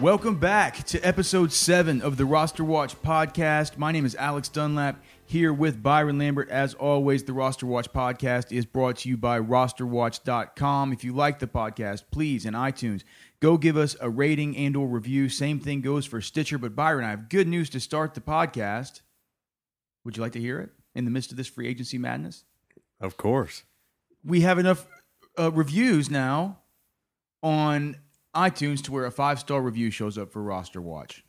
Welcome back to episode seven of the Roster Watch podcast. My name is Alex Dunlap here with Byron Lambert. As always, the Roster Watch podcast is brought to you by rosterwatch.com. If you like the podcast, please in iTunes, go give us a rating and or review. Same thing goes for Stitcher. But Byron, I have good news to start the podcast. Would you like to hear it in the midst of this free agency madness? Of course. We have enough uh, reviews now on iTunes to where a five star review shows up for Roster Watch.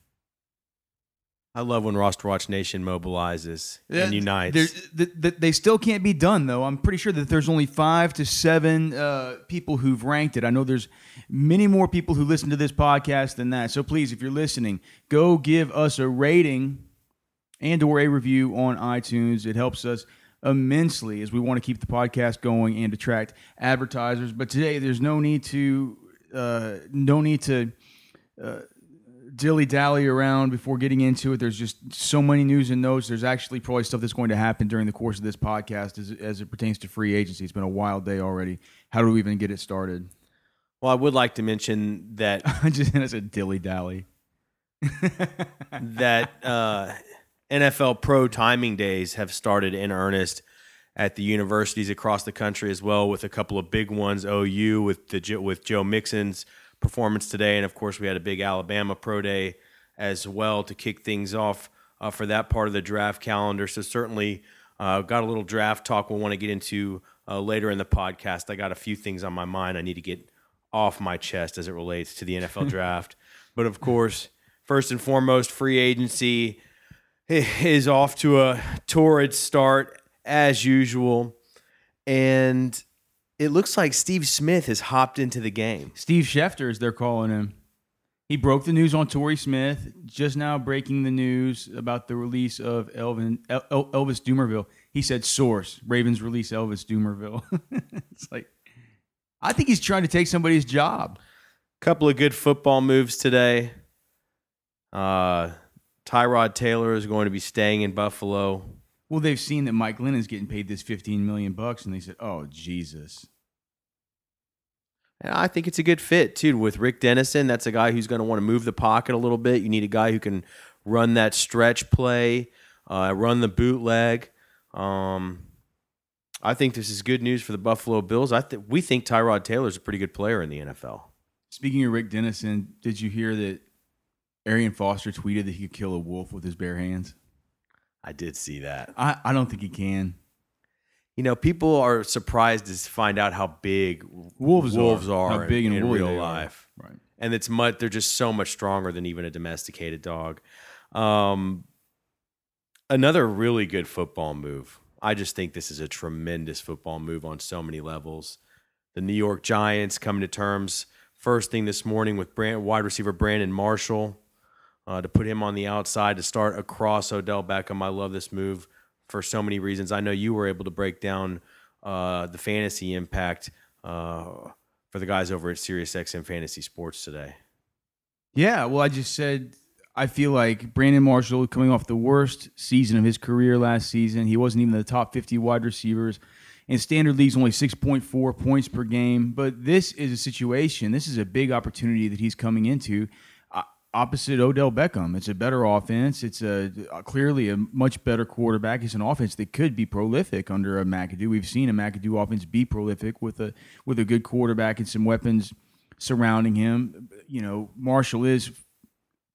I love when Roster Watch Nation mobilizes and unites. Th- th- they still can't be done, though. I'm pretty sure that there's only five to seven uh, people who've ranked it. I know there's many more people who listen to this podcast than that. So please, if you're listening, go give us a rating and or a review on iTunes. It helps us immensely as we want to keep the podcast going and attract advertisers. But today, there's no need to uh, no need to uh, dilly dally around before getting into it. There's just so many news and notes. There's actually probably stuff that's going to happen during the course of this podcast as, as it pertains to free agency. It's been a wild day already. How do we even get it started? Well, I would like to mention that I just as a dilly dally. that uh, NFL pro timing days have started in earnest at the universities across the country as well, with a couple of big ones. OU with the with Joe Mixon's performance today, and of course we had a big Alabama pro day as well to kick things off uh, for that part of the draft calendar. So certainly uh, got a little draft talk we'll want to get into uh, later in the podcast. I got a few things on my mind I need to get off my chest as it relates to the NFL draft, but of course, first and foremost, free agency is off to a torrid start as usual. And it looks like Steve Smith has hopped into the game. Steve Schefter, as they're calling him. He broke the news on Torrey Smith, just now breaking the news about the release of Elvin, El, Elvis Dumervil. He said, source, Ravens release Elvis Dumervil. it's like, I think he's trying to take somebody's job. Couple of good football moves today. Uh, Tyrod Taylor is going to be staying in Buffalo. Well, they've seen that Mike Glennon's getting paid this 15 million bucks, and they said, "Oh, Jesus." And I think it's a good fit too with Rick Dennison. That's a guy who's going to want to move the pocket a little bit. You need a guy who can run that stretch play, uh, run the bootleg. Um, I think this is good news for the Buffalo Bills. I th- we think Tyrod Taylor is a pretty good player in the NFL. Speaking of Rick Dennison, did you hear that Arian Foster tweeted that he could kill a wolf with his bare hands? I did see that. I, I don't think he can. You know, people are surprised to find out how big wolves, wolves are, are, how big in, in real are. life. Right. And it's much, they're just so much stronger than even a domesticated dog. Um, another really good football move. I just think this is a tremendous football move on so many levels. The New York Giants coming to terms first thing this morning with Brand, wide receiver Brandon Marshall uh, to put him on the outside to start across Odell Beckham. I love this move for so many reasons. I know you were able to break down uh, the fantasy impact uh, for the guys over at SiriusXM Fantasy Sports today. Yeah, well, I just said I feel like Brandon Marshall coming off the worst season of his career last season. He wasn't even the top 50 wide receivers. In standard leagues, only 6.4 points per game. But this is a situation, this is a big opportunity that he's coming into opposite Odell Beckham. It's a better offense. It's a, clearly a much better quarterback. It's an offense that could be prolific under a McAdoo. We've seen a McAdoo offense be prolific with a with a good quarterback and some weapons surrounding him. You know, Marshall is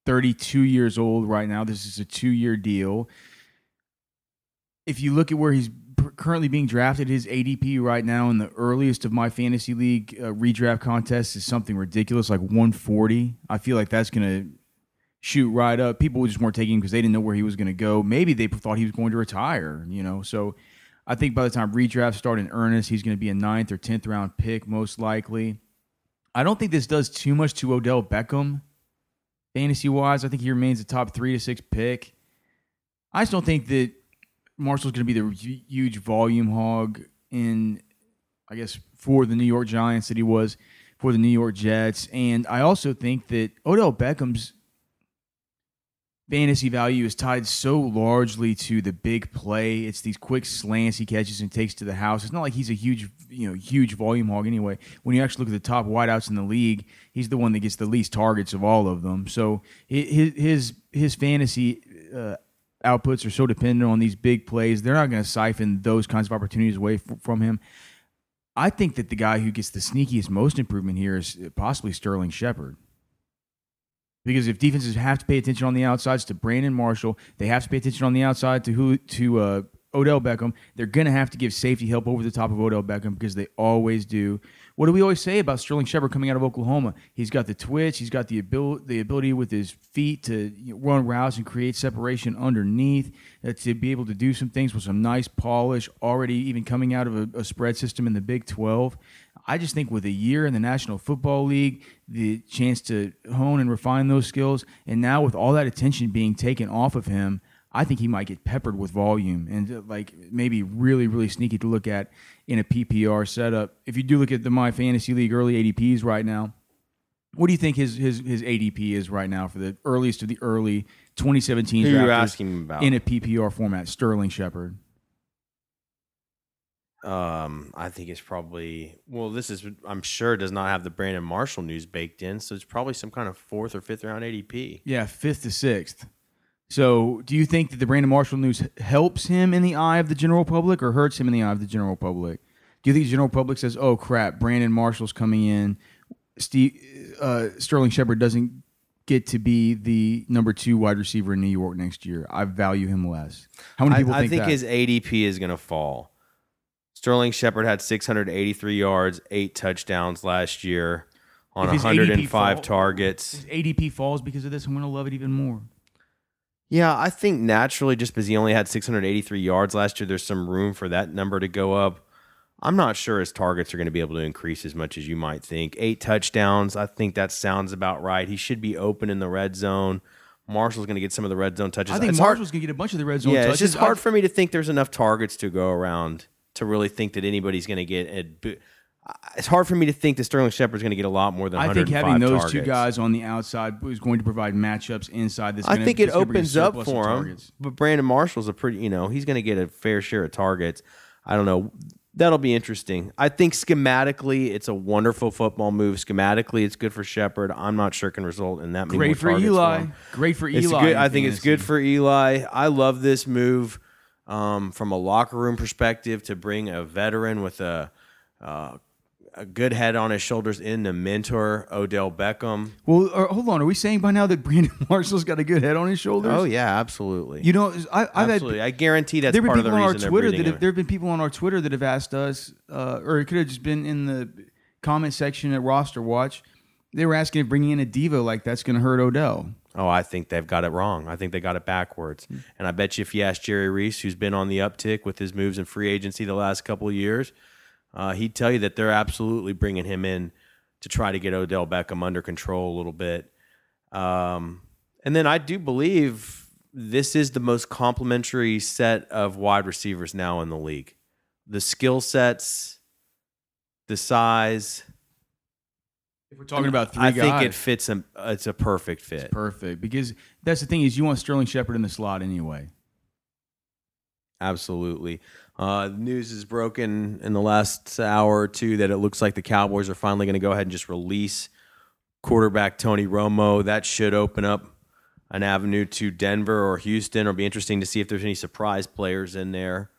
32 years old right now. This is a two year deal. If you look at where he's currently being drafted, his ADP right now in the earliest of my fantasy league uh, redraft contests is something ridiculous, like 140. I feel like that's going to shoot right up. People just weren't taking him because they didn't know where he was going to go. Maybe they thought he was going to retire, you know. So I think by the time redrafts start in earnest, he's going to be a ninth or 10th round pick, most likely. I don't think this does too much to Odell Beckham fantasy wise. I think he remains a top three to six pick. I just don't think that Marshall's going to be the huge volume hog in, I guess, for the New York Giants that he was for the New York Jets. And I also think that Odell Beckham's fantasy value is tied so largely to the big play. It's these quick slants he catches and takes to the house. It's not like he's a huge, you know, huge volume hog anyway. When you actually look at the top wideouts in the league, he's the one that gets the least targets of all of them. So his his his fantasy uh, outputs are so dependent on these big plays. They're not going to siphon those kinds of opportunities away f- from him. I think that the guy who gets the sneakiest most improvement here is possibly Sterling Shepard. Because if defenses have to pay attention on the outsides to Brandon Marshall, they have to pay attention on the outside to who to uh, Odell Beckham. They're going to have to give safety help over the top of Odell Beckham because they always do. What do we always say about Sterling Shepard coming out of Oklahoma? He's got the twitch. He's got the ability, the ability with his feet to run routes and create separation underneath. Uh, to be able to do some things with some nice polish. Already even coming out of a, a spread system in the Big Twelve. I just think with a year in the National Football League, the chance to hone and refine those skills, and now with all that attention being taken off of him, I think he might get peppered with volume and uh, like maybe really, really sneaky to look at in a PPR setup. If you do look at the My Fantasy League early ADPs right now, what do you think his his, his ADP is right now for the earliest of the early 2017 Who are you asking about? in a PPR format? Sterling Shepard. Um, I think it's probably well. This is I'm sure does not have the Brandon Marshall news baked in, so it's probably some kind of fourth or fifth round ADP. Yeah, fifth to sixth. So, do you think that the Brandon Marshall news helps him in the eye of the general public or hurts him in the eye of the general public? Do you think the general public says, "Oh crap, Brandon Marshall's coming in, Steve, uh, Sterling Shepard doesn't get to be the number two wide receiver in New York next year. I value him less." How many I, people I think, think that? his ADP is going to fall. Sterling Shepard had 683 yards, eight touchdowns last year on 105 fall- targets. His ADP falls because of this. I'm going to love it even more. Yeah, I think naturally, just because he only had 683 yards last year, there's some room for that number to go up. I'm not sure his targets are going to be able to increase as much as you might think. Eight touchdowns, I think that sounds about right. He should be open in the red zone. Marshall's going to get some of the red zone touches. I think It's Marshall's going to get a bunch of the red zone yeah, touches. it's just hard for me to think there's enough targets to go around to really think that anybody's going to get. A, it's hard for me to think that Sterling Shepard's going to get a lot more than. I think having those two guys on the outside is going to provide matchups inside. That's I gonna, think it that's gonna bring a opens up for him. targets. But Brandon Marshall's a pretty, you know, he's going to get a fair share of targets. I don't know. That'll be interesting. I think schematically, it's a wonderful football move. Schematically, it's good for Shepard. I'm not sure it can result in that Great for Eli. him. Great for It's Eli. good. I think it's good for Eli. I love this move um, from a locker room perspective to bring a veteran with a uh, a good head on his shoulders in to mentor Odell Beckham. Well, uh, hold on. Are we saying by now that Brandon Marshall's got a good head on his shoulders? Oh yeah, absolutely. You know, I, I've Absolutely. had I guarantee that's there part of the people on our Twitter that have, there have been people on our Twitter that have asked us, uh, or it could have just been in the comment section at Roster Watch. They were asking if bringing in a diva like that's going to hurt Odell. Oh, I think they've got it wrong. I think they got it backwards. Hmm. And I bet you if you ask Jerry Reese, who's been on the uptick with his moves in free agency the last couple of years, uh, he'd tell you that they're absolutely bringing him in to try to get Odell Beckham under control a little bit. Um, and then I do believe this is the most complementary set of wide receivers now in the league. The skill sets, the size. If we're talking about three I guys, think it fits. A, it's a perfect fit. perfect because that's the thing is you want Sterling Shepard in the slot anyway. Absolutely. Uh, news is broken in the last hour or two that it looks like the Cowboys are finally going to go ahead and just release quarterback Tony Romo. That should open up an avenue to Denver or Houston. It'll be interesting to see if there's any surprise players in there.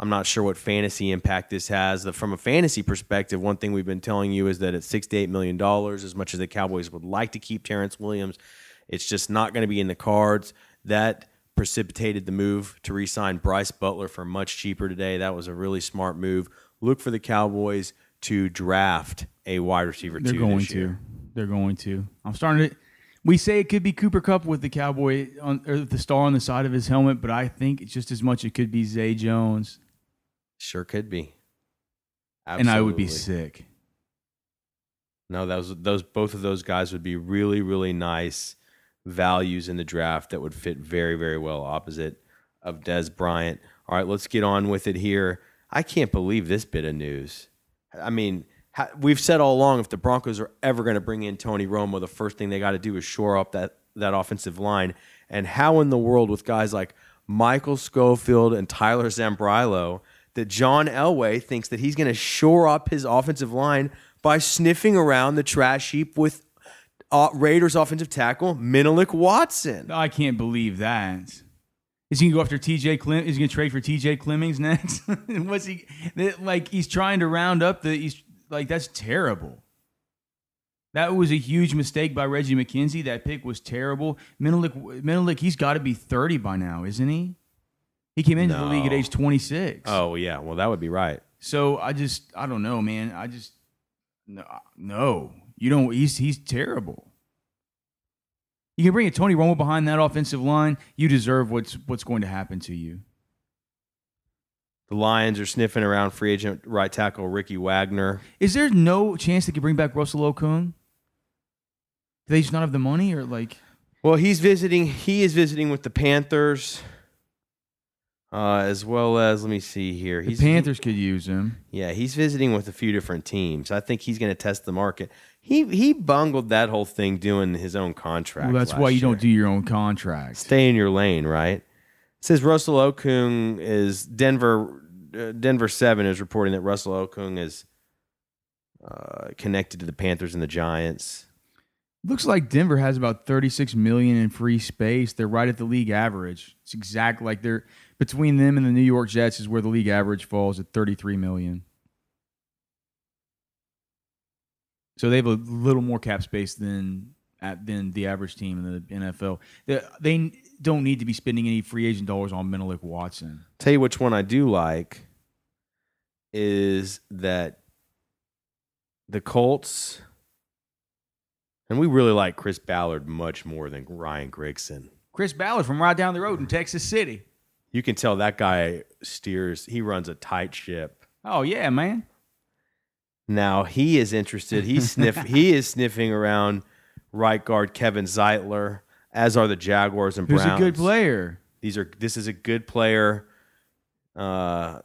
I'm not sure what fantasy impact this has. From a fantasy perspective, one thing we've been telling you is that at six to eight million dollars, as much as the Cowboys would like to keep Terrance Williams, it's just not going to be in the cards. That precipitated the move to re-sign Brice Butler for much cheaper today. That was a really smart move. Look for the Cowboys to draft a wide receiver. They're going to. They're going to. I'm starting to. We say it could be Cooper Kupp with the cowboy on or the star on the side of his helmet, but I think it's just as much it could be Zay Jones, Sure could be. and I would be sick. No, those those both of those guys would be really really nice values in the draft that would fit very very well opposite of Dez Bryant. All right, let's get on with it here. I can't believe this bit of news. I mean, we've said all along if the Broncos are ever going to bring in Tony Romo, the first thing they got to do is shore up that that offensive line. And how in the world with guys like Michael Schofield and Tyler Sambrailo that John Elway thinks that he's going to shore up his offensive line by sniffing around the trash heap with uh, Raiders offensive tackle Menelik Watson. I can't believe that. Is he gonna go after TJ Clem? Is he gonna trade for TJ Clemmings next? What's he like? He's trying to round up the. He's like that's terrible. That was a huge mistake by Reggie McKenzie. That pick was terrible. Menelik, Menelik he's got to be thirty by now, isn't he? He came into the league at age twenty six. Oh yeah, well that would be right. So I just I don't know, man. I just no, no. You don't. He's he's terrible. You can bring a Tony Romo behind that offensive line. You deserve what's what's going to happen to you. The Lions are sniffing around free agent right tackle Ricky Wagner. Is there no chance they could bring back Russell Okung? Do they just not have the money, or like? Well, he's visiting. He is visiting with the Panthers, uh, as well as let me see here. The He's Panthers could use him. yeah, he's visiting with a few different teams. I think he's going to test the market. He he bungled that whole thing doing his own contract. Well, that's why you year. don't do your own contract. stay in your lane, right? It says Russell Okung is Denver. Uh, Denver Seven is reporting that Russell Okung is uh, connected to the Panthers and the Giants. Looks like Denver has about 36 million in free space. They're right at the league average. It's exactly like they're between them and the New York Jets is where the league average falls at 33 million. So they have a little more cap space than at than the average team in the NFL. They, they don't need to be spending any free agent dollars on Menelik Watson. Tell you which one I do like is that the Colts, and we really like Chris Ballard much more than Ryan Grigson. Chris Ballard from right down the road in Texas City. You can tell that guy steers, he runs a tight ship. Oh yeah, man. Now he is interested. He's sniff. he is sniffing around right guard Kevin Zeitler, as are the Jaguars and Browns. Who's a good player? These are this is a good player. Uh,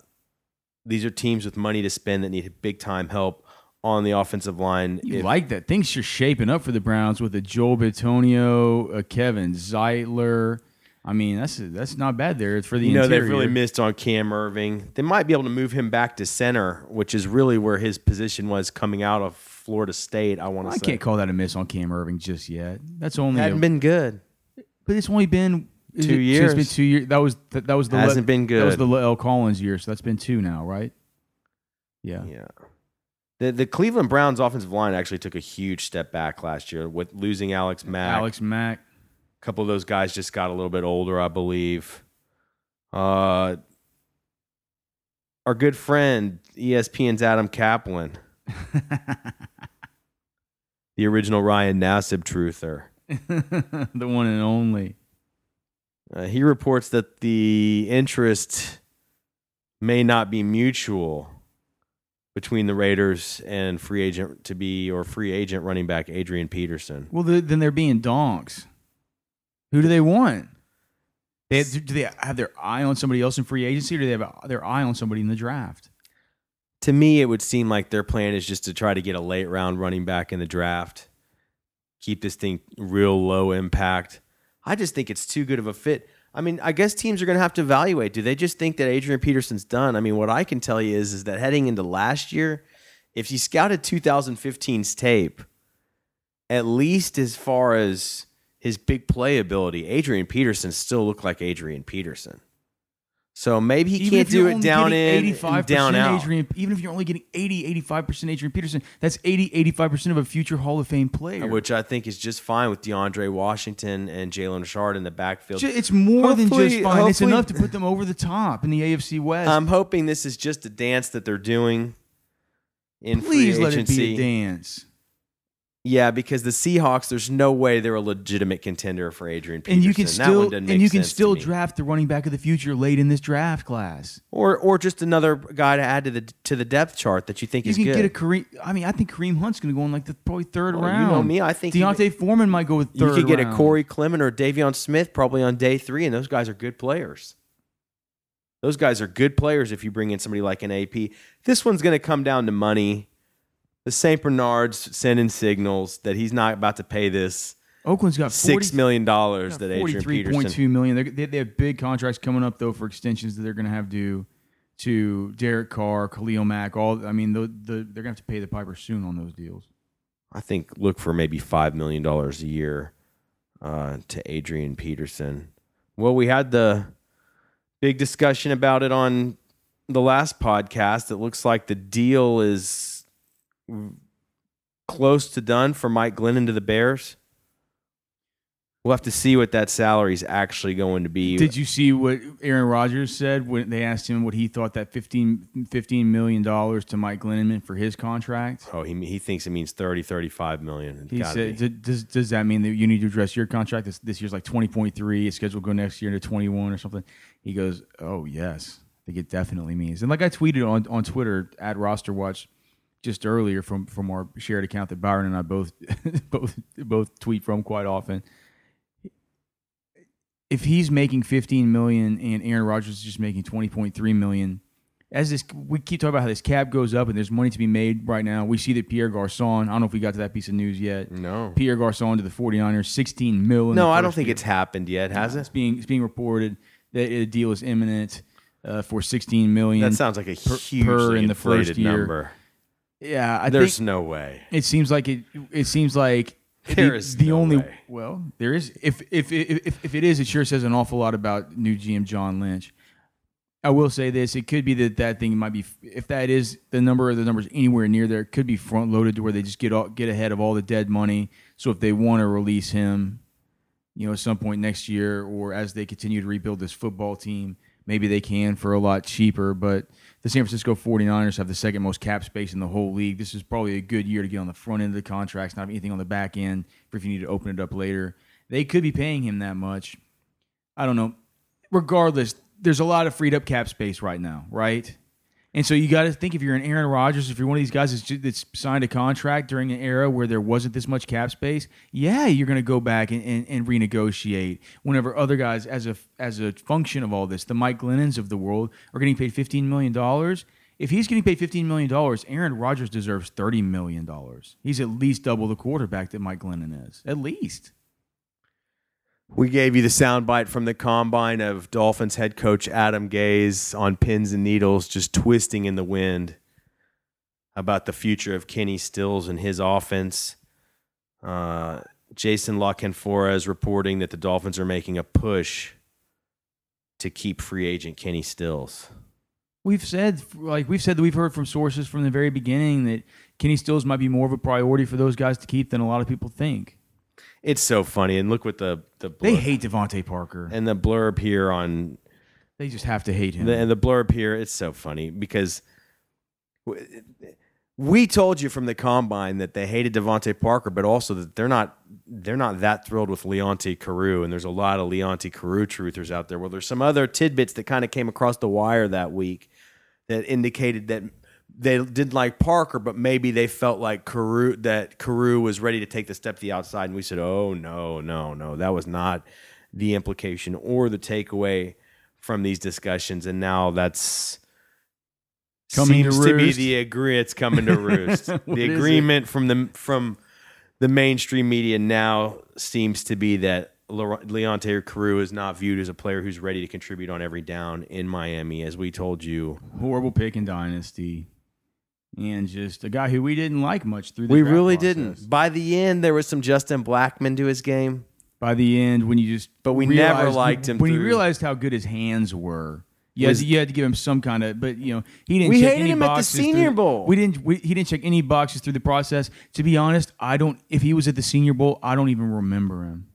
these are teams with money to spend that need big time help on the offensive line. You If- like that? Things are shaping up for the Browns with a Joel Bitonio, a Kevin Zeitler. I mean, that's that's not bad there. For the you know they've really missed on Cam Erving. They might be able to move him back to center, which is really where his position was coming out of Florida State. I want to say I say can't call that a miss on Cam Erving just yet. That's only, hadn't been good. but it's only been Two it- years. It's been two years. That was that, that was the Hasn't been That was the L. Collins year, so that's been two now, right? Yeah. Yeah. The the Cleveland Browns offensive line actually took a huge step back last year with losing Alex Mack. Alex Mack. A couple of those guys just got a little bit older, I believe. Uh, our good friend ESPN's Adam Caplan, the original Ryan Nassib truther. the one and only. Uh, he reports that the interest may not be mutual between the Raiders and free agent to be or free agent running back Adrian Peterson. Well, the, then they're being donks. Who do they want? They do they have their eye on somebody else in free agency, or do they have their eye on somebody in the draft? To me, it would seem like their plan is just to try to get a late round running back in the draft, keep this thing real low impact. I just think it's too good of a fit. I mean, I guess teams are going to have to evaluate. Do they just think that Adrian Peterson's done? I mean, what I can tell you is, is that heading into last year, if you scouted 2015's tape, at least as far as his big play ability, Adrian Peterson still looked like Adrian Peterson. So maybe he Even can't do it down in, 85% down out. Adrian, even if you're only getting 80, 85% Adrian Peterson, that's 80, 85% of a future Hall of Fame player. which I think is just fine with DeAndre Washington and Jalen Richard in the backfield. It's more than just fine. It's enough to put them over the top in the AFC West. I'm hoping this is just a dance that they're doing in Please free let it be a dance. Yeah, because the Seahawks, there's no way they're a legitimate contender for Adrian Peterson. And you can still and you can still draft the running back of the future late in this draft class. or or just another guy to add to the to the depth chart that you think You is can good. get a Kareem. I mean, I think Kareem Hunt's going to go in like the probably third Well, you round. know me, I think you- D'Onta Foreman might go with third. you could get a. Corey Clement or De'Veon Smith probably on day three, and those guys are good players. Those guys are good players if you bring in somebody like an AP. This one's going to come down to money. The St. Bernard's sending signals that he's not about to pay this Oakland's got 40, six million dollars that Adrian Peterson. point two million. They, they have big contracts coming up though for extensions that they're going to have due to Derek Carr, Khalil Mack. All I mean, the, the, they're going to have to pay the piper soon on those deals. I think look for maybe five million dollars a year uh, to Adrian Peterson. Well, we had the big discussion about it on the last podcast. It looks like the deal is close to done for Mike Glennon to the Bears. We'll have to see what that salary is actually going to be. Did you see what Aaron Rodgers said when they asked him what he thought that 15, 15 million dollars to Mike Glennon for his contract? oh, he he thinks it means 30, 35 million. It's He said, be. Does, does that mean that you need to address your contract? This, this year's like 20.3. It's scheduled to go next year into 21 or something. He goes, oh, yes. I think it definitely means. And like I tweeted on, on Twitter at Roster Watch just earlier from, from our shared account that Byron and I both, both, both tweet from quite often. If he's making 15 million and Aaron Rodgers is just making 20.3 million, as this we keep talking about how this cap goes up and there's money to be made right now. We see that Pierre Garcon, I don't know if we got to that piece of news yet. no, Pierre Garcon to the 49ers, 16 million. no, I don't think year. it's happened yet, has It's being it's being reported that a deal is imminent uh, for 16 million. That sounds like a per- per in the inflated first year. number. Yeah, I There's no way. it seems like it. It seems like There the, is the no only way. well, there is. If if, if if if it is, it sure says an awful lot about new GM John Lynch. I will say this: it could be that that thing might be, if that is the number, or the numbers anywhere near there, it could be front loaded to where they just get all, get ahead of all the dead money. So if they want to release him, you know, at some point next year, or as they continue to rebuild this football team, maybe they can for a lot cheaper. But the San Francisco 49ers have the second most cap space in the whole league. This is probably a good year to get on the front end of the contracts, not have anything on the back end for if you need to open it up later. They could be paying him that much. I don't know. Regardless, there's a lot of freed up cap space right now, right? And so you got to think if you're an Aaron Rodgers, if you're one of these guys that's, that's signed a contract during an era where there wasn't this much cap space, yeah, you're going to go back and, and, and renegotiate. Whenever other guys, as a as a function of all this, the Mike Glennons of the world are getting paid 15 million dollars. If he's getting paid 15 million dollars, Aaron Rodgers deserves 30 million dollars. He's at least double the quarterback that Mike Glennon is. At least. We gave you the soundbite from the combine of Dolphins head coach Adam Gase on pins and needles, just twisting in the wind about the future of Kenny Stills and his offense. Uh, Jason La Canfora is reporting that the Dolphins are making a push to keep free agent Kenny Stills. We've said like we've said that we've heard from sources from the very beginning that Kenny Stills might be more of a priority for those guys to keep than a lot of people think. It's so funny, and look what the the They hate DeVante Parker. and the blurb here on They just have to hate him. And the blurb here, it's so funny because w- we told you from the combine that they hated DeVante Parker, but also that they're not they're not that thrilled with Leonte Carroo, and there's a lot of Leonte Carroo truthers out there. Well, there's some other tidbits that kind of came across the wire that week that indicated that they didn't like Parker, but maybe they felt like Carroo that Carroo was ready to take the step to the outside, and we said, "Oh no, no, no, that was not the implication or the takeaway from these discussions." And now that's Coming to seems to, be the agree. It's coming to roost. The agreement from the from the mainstream media now seems to be that Le- Leonte Carroo is not viewed as a player who's ready to contribute on every down in Miami, as we told you. Horrible pick in dynasty, and just a guy who we didn't like much through. the We really process. didn't. By the end, there was some Justin Blackmon to his game. By the end, when you just But we never realized- liked him when you through- realized how good his hands were You had, to, you had to give him some kind of, but you know he didn't. We check hated any him at the boxes Senior through- Bowl. We didn't. We, he didn't check any boxes through the process. To be honest, I don't. If he was at the Senior Bowl, I don't even remember him.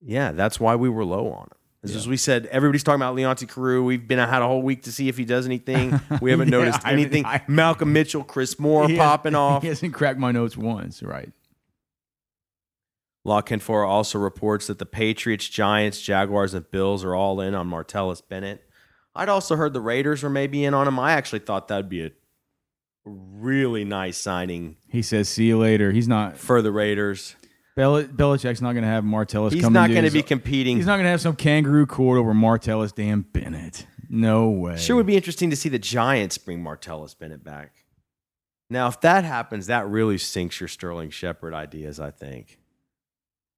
Yeah, that's why we were low on him. As as we said, everybody's talking about Leonte Carroo. We've been had a whole week to see if he does anything. We haven't Yeah, noticed I anything. I- Malcolm Mitchell, Chris Moore has- popping off. He hasn't cracked my notes once. Right. La Canfora also reports that the Patriots, Giants, Jaguars, and Bills are all in on Martellus Bennett. I'd also heard the Raiders were maybe in on him. I actually thought that'd be a really nice signing He says, "See you later." He's not. for the Raiders. Bel- Belichick's not going to have Martellus. He's not going to be competing. He's not going to have some kangaroo court over Martellus damn Bennett. No way. Sure would be interesting to see the Giants bring Martellus Bennett back. Now, if that happens, that really sinks your Sterling Shepard ideas, I think.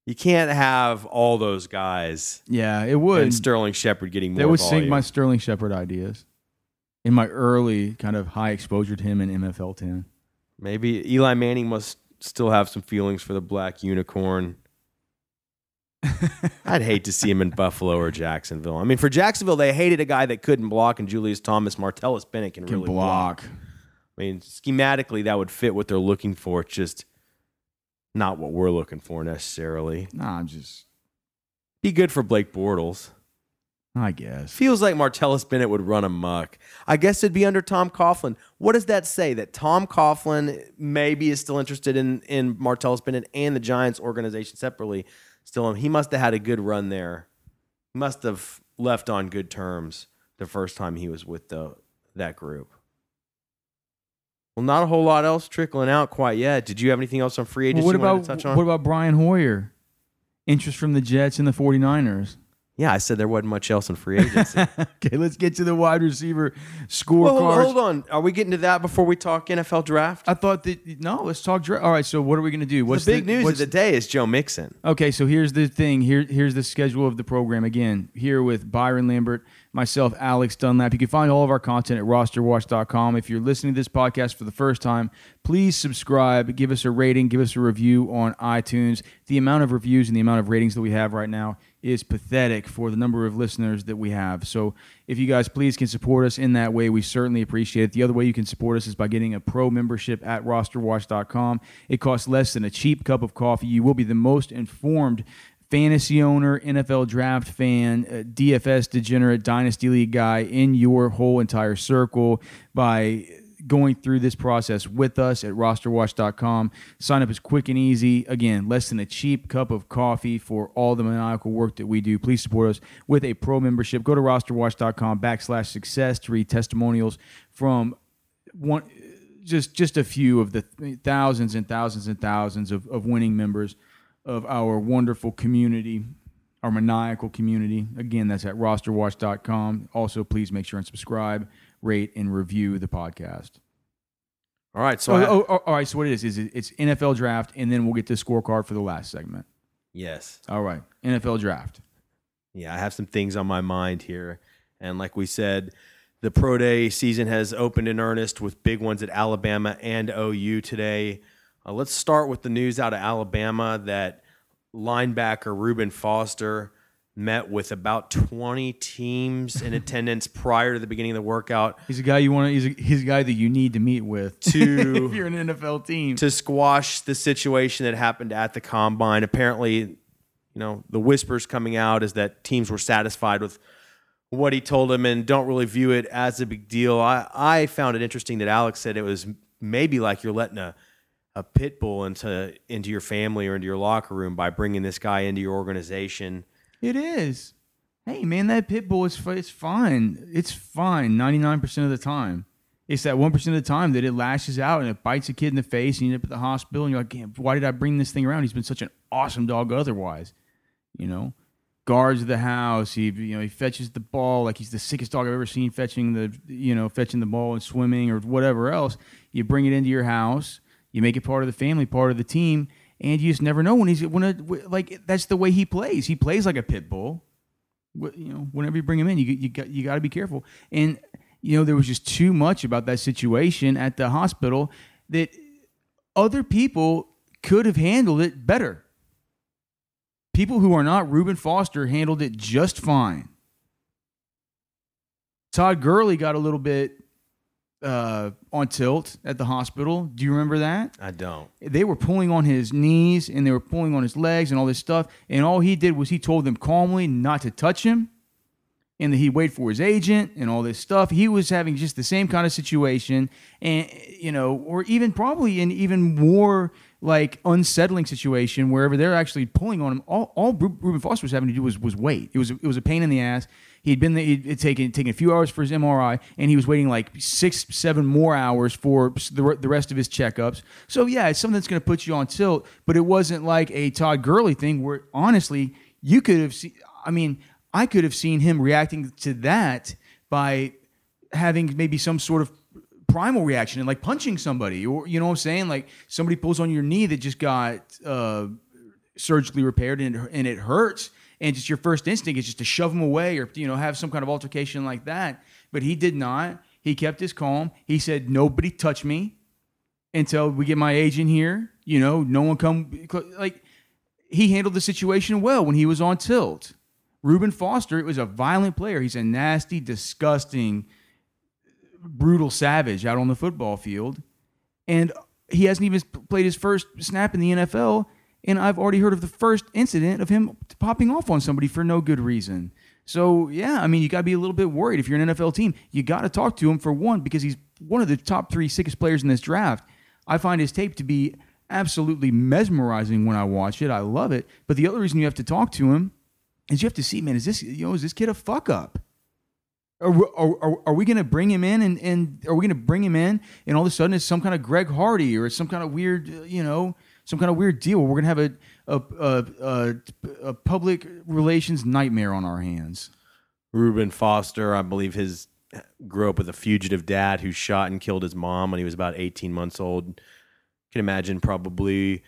You can't have all those guys Yeah, it would. and Sterling Shepard getting more That would volume. sink my Sterling Shepard ideas. In my early kind of high exposure to him in MFL 10. Maybe Eli Manning must still have some feelings for the black unicorn. I'd hate to see him in Buffalo or Jacksonville. I mean, for Jacksonville, they hated a guy that couldn't block, and Julius Thomas Martellus Bennett can, Can really block. block. I mean, schematically, that would fit what they're looking for. It's just not what we're looking for necessarily. Nah, I'm just, Be good for Blake Bortles. I guess. Feels like Martellus Bennett would run amok. I guess it'd be under Tom Coughlin. What does that say? That Tom Coughlin maybe is still interested in in Martellus Bennett and the Giants organization separately. Still, he must have had a good run there. He must have left on good terms the first time he was with the that group. Well, not a whole lot else trickling out quite yet. Did you have anything else on free agency Well, what you about to touch on? what about Brian Hoyer? Interest from the Jets and the 49ers. Yeah, I said there wasn't much else in free agency. okay, let's get to the wide receiver Well, scorecard. hold, hold on. Are we getting to that before we talk NFL draft? I thought that no, let's talk. Dra- All right, so what are we going to do? What's the big news of the day is Joe Mixon. Okay, so here's the thing. Here, here's the schedule of the program again. Here with Byron Lambert, myself, Alex Dunlap. You can find all of our content at rosterwatch.com. If you're listening to this podcast for the first time, please subscribe, give us a rating, give us a review on iTunes. The amount of reviews and the amount of ratings that we have right now is pathetic for the number of listeners that we have. So if you guys please can support us in that way, we certainly appreciate it. The other way you can support us is by getting a pro membership at rosterwatch.com. It costs less than a cheap cup of coffee. You will be the most informed fantasy owner, NFL draft fan, uh, DFS degenerate, dynasty league guy in your whole entire circle by going through this process with us at rosterwatch.com. Sign up is quick and easy. Again, less than a cheap cup of coffee for all the maniacal work that we do. Please support us with a pro membership. Go to rosterwatch.com backslash success to read testimonials from one just just a few of the thousands and thousands and thousands of, of winning members of our wonderful community, our maniacal community. Again, that's at rosterwatch.com. Also, please make sure and subscribe, rate, and review the podcast. All right, so Oh, I- oh, oh, all right. So what it is is it- it's NFL draft, and then we'll get the scorecard for the last segment. yes, All right, NFL draft. yeah, I have some things on my mind here, and like we said, the pro day season has opened in earnest with big ones at Alabama and OU today. Uh, let's start with the news out of Alabama that linebacker Reuben Foster met with about 20 teams in attendance prior to the beginning of the workout He's a guy you want to. He's a, he's a guy that you need to meet with To- if you're an NFL team. to squash the situation that happened at the combine. Apparently, you know, the whispers coming out is that teams were satisfied with what he told them and don't really view it as a big deal. I, I found it interesting that Alex said it was maybe like you're letting a, a pit bull into into your family or into your locker room by bringing this guy into your organization. It is. Hey man, that pit bull is it's fine. It's fine ninety nine percent of the time. It's that one percent of the time that it lashes out and it bites a kid in the face, and you end up at the hospital, and you're like, "Damn, why did I bring this thing around? He's been such an awesome dog otherwise, you know." Guards the house. He you know he fetches the ball like he's the sickest dog I've ever seen fetching the you know fetching the ball and swimming or whatever else. You bring it into your house. You make it part of the family, part of the team, and you just never know when he's when it, like that's the way he plays. He plays like a pit bull. You know, whenever you bring him in, you you got you got to be careful. And you know, there was just too much about that situation at the hospital that other people could have handled it better. People who are not Reuben Foster handled it just fine. Todd Gurley got a little bit uh, on tilt at the hospital. Do you remember that? I don't. They were pulling on his knees and they were pulling on his legs and all this stuff. And all he did was he told them calmly not to touch him and that he'd wait for his agent and all this stuff. He was having just the same kind of situation, and you know, or even probably an even more like unsettling situation wherever they're actually pulling on him. All, all Reuben Foster was having to do was was wait. It was it was a pain in the ass. He'd been there, he'd taken taken a few hours for his MRI, and he was waiting like six, seven more hours for the, the rest of his checkups. So yeah, it's something that's going to put you on tilt. But it wasn't like a Todd Gurley thing where honestly you could have seen. I mean, I could have seen him reacting to that by having maybe some sort of primal reaction and like punching somebody or you know what I'm saying? Like somebody pulls on your knee that just got uh, surgically repaired and it, and it hurts and just your first instinct is just to shove him away or you know have some kind of altercation like that. But he did not. He kept his calm. He said nobody touch me until we get my agent here. You know no one come like he handled the situation well when he was on tilt. Reuben Foster it was a violent player. He's a nasty, disgusting, brutal savage out on the football field. And he hasn't even played his first snap in the NFL. And I've already heard of the first incident of him popping off on somebody for no good reason. So, yeah, I mean, you got to be a little bit worried. If you're an NFL team, you got to talk to him for one, because he's one of the top three sickest players in this draft. I find his tape to be absolutely mesmerizing when I watch it. I love it. But the other reason you have to talk to him is you have to see, man, is this you know is this kid a fuck up? Are, are, are, we going to bring him in and, and are we going to bring him in and all of a sudden it's some kind of Greg Hardy or it's some kind of weird, uh, you know, some kind of weird deal where we're going to have a a, a, a, a public relations nightmare on our hands. Reuben Foster, I believe his grew up with a fugitive dad who shot and killed his mom when he was about 18 months old. You can imagine probably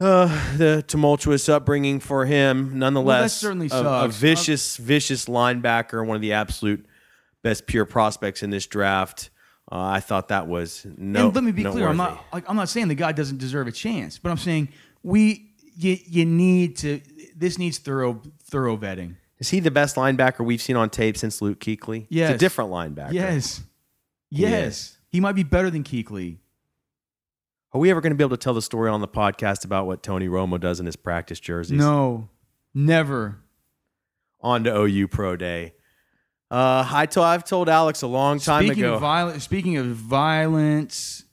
uh, the tumultuous upbringing for him. Nonetheless, well, certainly a, a, vicious, vicious linebacker, one of the absolute best pure prospects in this draft. Uh, I thought that was no. And let me be clear. I'm not like I'm not saying the guy doesn't deserve a chance, but I'm saying we you, you need to. This needs thorough thorough vetting. Is he the best linebacker we've seen on tape since Luke Kuechly? Yes. It's a different linebacker. Yes. Yes. He, he might be better than Kuechly. Are we ever going to be able to tell the story on the podcast about what Tony Romo does in his practice jerseys? No, never. On to OU Pro Day. Uh, I told I've told Alex a long time speaking ago. Of speaking of violence,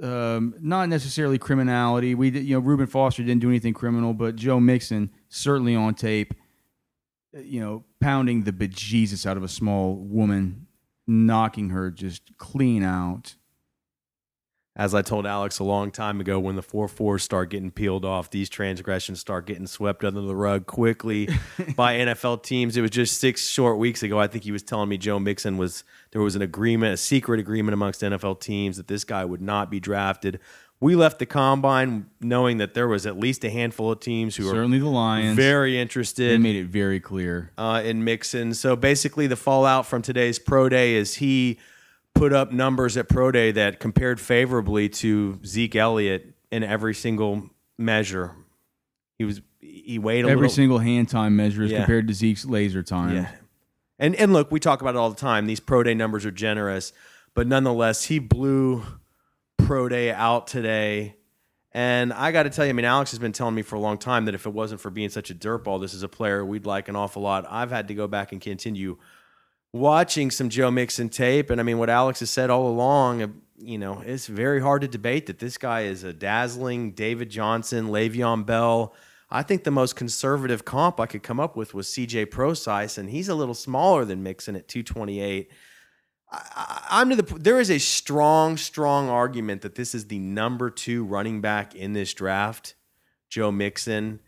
um, not necessarily criminality. We did, you know Reuben Foster didn't do anything criminal, but Joe Mixon certainly on tape, uh, you know, pounding the bejesus out of a small woman, knocking her just clean out as I told Alex a long time ago, when the four fours start getting peeled off, these transgressions start getting swept under the rug quickly by NFL teams. It was just six short weeks ago. I think he was telling me Joe Mixon was there was an agreement, a secret agreement amongst NFL teams that this guy would not be drafted. We left the combine knowing that there was at least a handful of teams who certainly the Lions very interested. They made it very clear uh, in Mixon. So basically, the fallout from today's pro day is he put up numbers at Pro Day that compared favorably to Zeke Elliott in every single measure. He was he weighed every little, single hand time measure yeah. compared to Zeke's laser time. Yeah. And and look, we talk about it all the time. These Pro Day numbers are generous, but nonetheless, he blew Pro Day out today. And I got to tell you, I mean, Alex has been telling me for a long time that if it wasn't for being such a dirtball, this is a player we'd like an awful lot. I've had to go back and continue watching some Joe Mixon tape, and I mean, what Alex has said all along, uh, you know, it's very hard to debate that this guy is a dazzling David Johnson, Le'Veon Bell. I think the most conservative comp I could come up with was CJ Prosise, and he's a little smaller than Mixon at 228. I, am to the. There is a strong, strong argument that this is the number two running back in this draft, Joe Mixon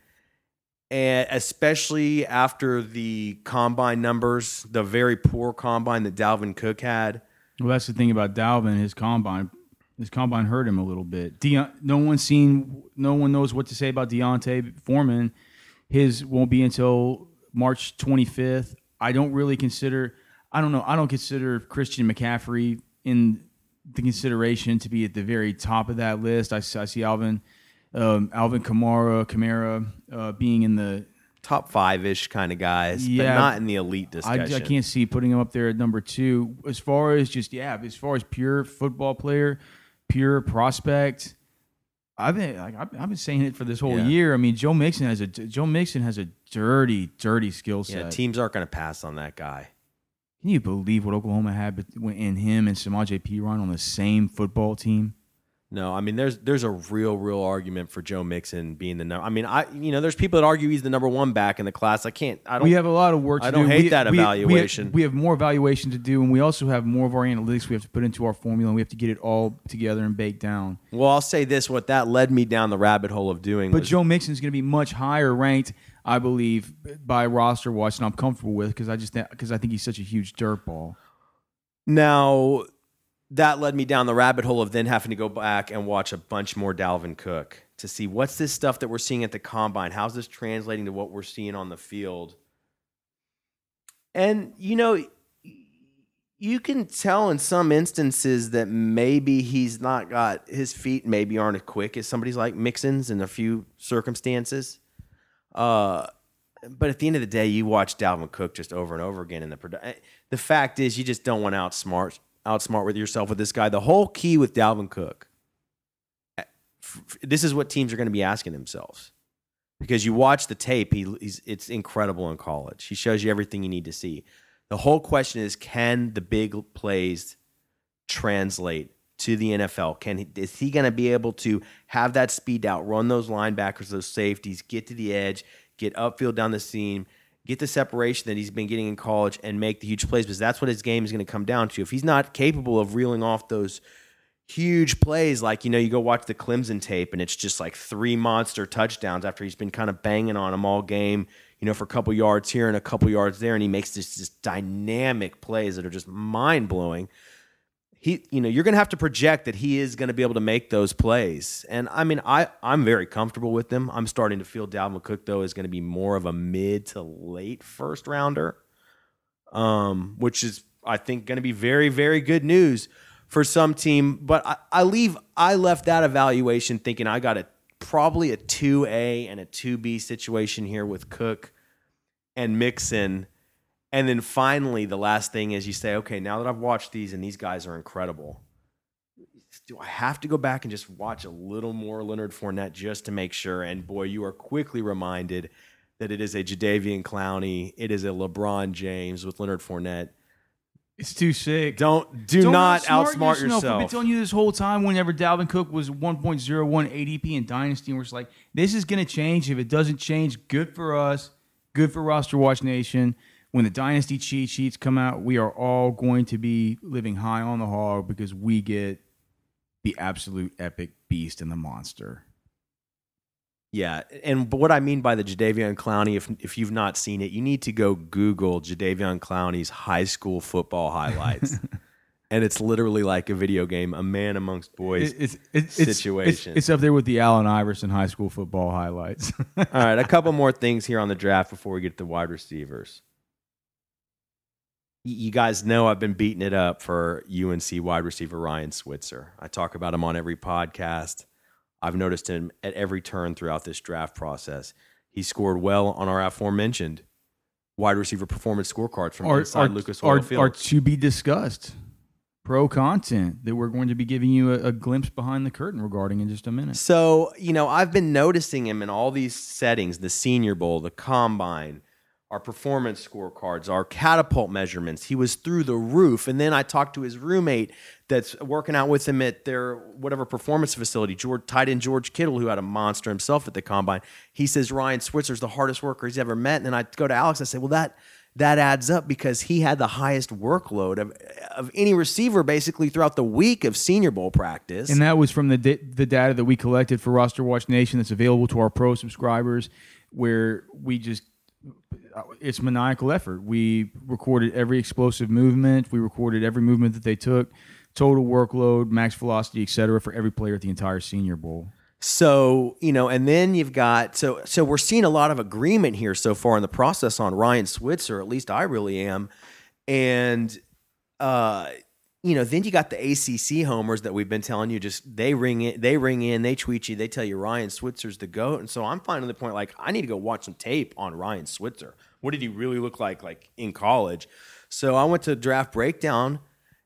and especially after the combine numbers, the very poor combine that Dalvin Cook had. Well, that's the thing about Dalvin. His combine, his combine hurt him a little bit. Deon, no one's seen, no one knows what to say about D'Onta Foreman. His won't be until March 25th. I don't really consider. I don't know. I don't consider Christian McCaffrey in the consideration to be at the very top of that list. I, I see Alvin um, Alvin Kamara, Kamara uh, being in the top five ish kind of guys, Yeah. but not in the elite I, discussion. I can't see putting him up there at number two. As far as just yeah, as far as pure football player, pure prospect, I've been like I've, I've been saying it for this whole Yeah. year. I mean, Joe Mixon has a Joe Mixon has a dirty, dirty skill set. Yeah, teams aren't going to pass on that guy. Can you believe what Oklahoma had in him and Samaje Perine on the same football team? No, I mean there's there's a real real argument for Joe Mixon being the number. I mean I you know there's people that argue he's the number one back in the class. I can't. I don't. We have a lot of work to I do. don't hate We- that we- we have- evaluation. We have, more evaluation to do, and we also have more of our analytics we have to put into our formula, and we have to get it all together and baked down. well, I'll say this: what that led me down the rabbit hole of doing. But was, Joe is going to be much higher ranked, I believe, by roster watch, and I'm comfortable with because I just because I think he's such a huge dirtball. Now, that led me down the rabbit hole of then having to go back and watch a bunch more Dalvin Cook to see what's this stuff that we're seeing at the combine? How's this translating to what we're seeing on the field? And, you know, you can tell in some instances that maybe he's not got his feet maybe aren't as quick as somebody's like Mixon's in a few circumstances. Uh, but at the end of the day, you watch Dalvin Cook just over and over again in the produ- The fact is, you just don't want to outsmart outsmart with yourself with this guy. The whole key with Dalvin Cook, eh, this is what teams are going to be asking themselves because you watch the tape. He, he's it's incredible in college. He shows you everything you need to see. The whole question is, can the big plays translate to the NFL? Can he, is he going to be able to have that speed out, run those linebackers, those safeties, get to the edge, get upfield down the seam, get the separation that he's been getting in college, and make the huge plays? Because that's what his game is going to come down to. If he's not capable of reeling off those huge plays, like you know, you go watch the Clemson tape, and it's just like three monster touchdowns after he's been kind of banging on them all game. You know, for a couple yards here and a couple yards there, and he makes this just dynamic plays that are just mind blowing he you know you're going to have to project that he is going to be able to make those plays. And i mean i i'm very comfortable with them i'm starting to feel dalvin cook though is going to be more of a mid to late first rounder um which is i think going to be very very good news for some team. But I, I leave i left that evaluation thinking i got a probably a 2a and a 2b situation here with cook and mixon and then finally, the last thing is you say, okay, now that I've watched these and these guys are incredible, do I have to go back and just watch a little more Leonard Fournette just to make sure? And boy, you are quickly reminded that it is a Jadeveon Clowney, it is a LeBron James with Leonard Fournette. It's too sick. Don't do Don't not outsmart outsmart I've been telling you this whole time. Whenever Dalvin Cook was 1.01 ADP in Dynasty, and we're just like, this is going to change. If it doesn't change, good for us, good for Roster Watch Nation. When the Dynasty cheat sheets come out, we are all going to be living high on the hog because we get the absolute epic beast and the monster. Yeah, and but what I mean by the Jadeveon Clowney, if if you've not seen it, you need to go Google Jadeveon Clowney's high school football highlights, and it's literally like a video game, a man amongst boys. It's, it's, it's- situation. It's, it's up there with the Allen Iverson high school football highlights. All right, a couple more things here on the draft before we get to wide receivers. You guys know I've been beating it up for UNC wide receiver Ryan Switzer. I talk about him on every podcast. I've noticed him at every turn throughout this draft process. He scored well on our aforementioned wide receiver performance scorecards from are, inside are, Lucas Oil are, Field. are to be discussed. Pro content that we're going to be giving you a, a glimpse behind the curtain regarding in just a minute. So, you know, I've been noticing him in all these settings the Senior Bowl, the Combine, our performance scorecards, our catapult measurements. He was through the roof. And then I talked to his roommate that's working out with him at their whatever performance facility, George, tight end George Kittle, who had a monster himself at the Combine. He says Ryan Switzer's the hardest worker he's ever met. And then I go to Alex, and I say, well, that. That adds up because he had the highest workload of, of any receiver basically throughout the week of Senior Bowl practice. And that was from the the data that we collected for Roster Watch Nation that's available to our pro subscribers, where we just it's maniacal effort. We recorded every explosive movement. We recorded every movement that they took, total workload, max velocity, et cetera, for every player at the entire Senior Bowl. So, you know, and then you've got so so we're seeing a lot of agreement here so far in the process on Ryan Switzer, at least I really am. And uh you know, then you got the ACC homers that we've been telling you. Just they ring in, they ring in, they tweet you, they tell you Ryan Switzer's the goat, and so I'm finding the point like I need to go watch some tape on Ryan Switzer. What did he really look like like in college? So I went to draft breakdown,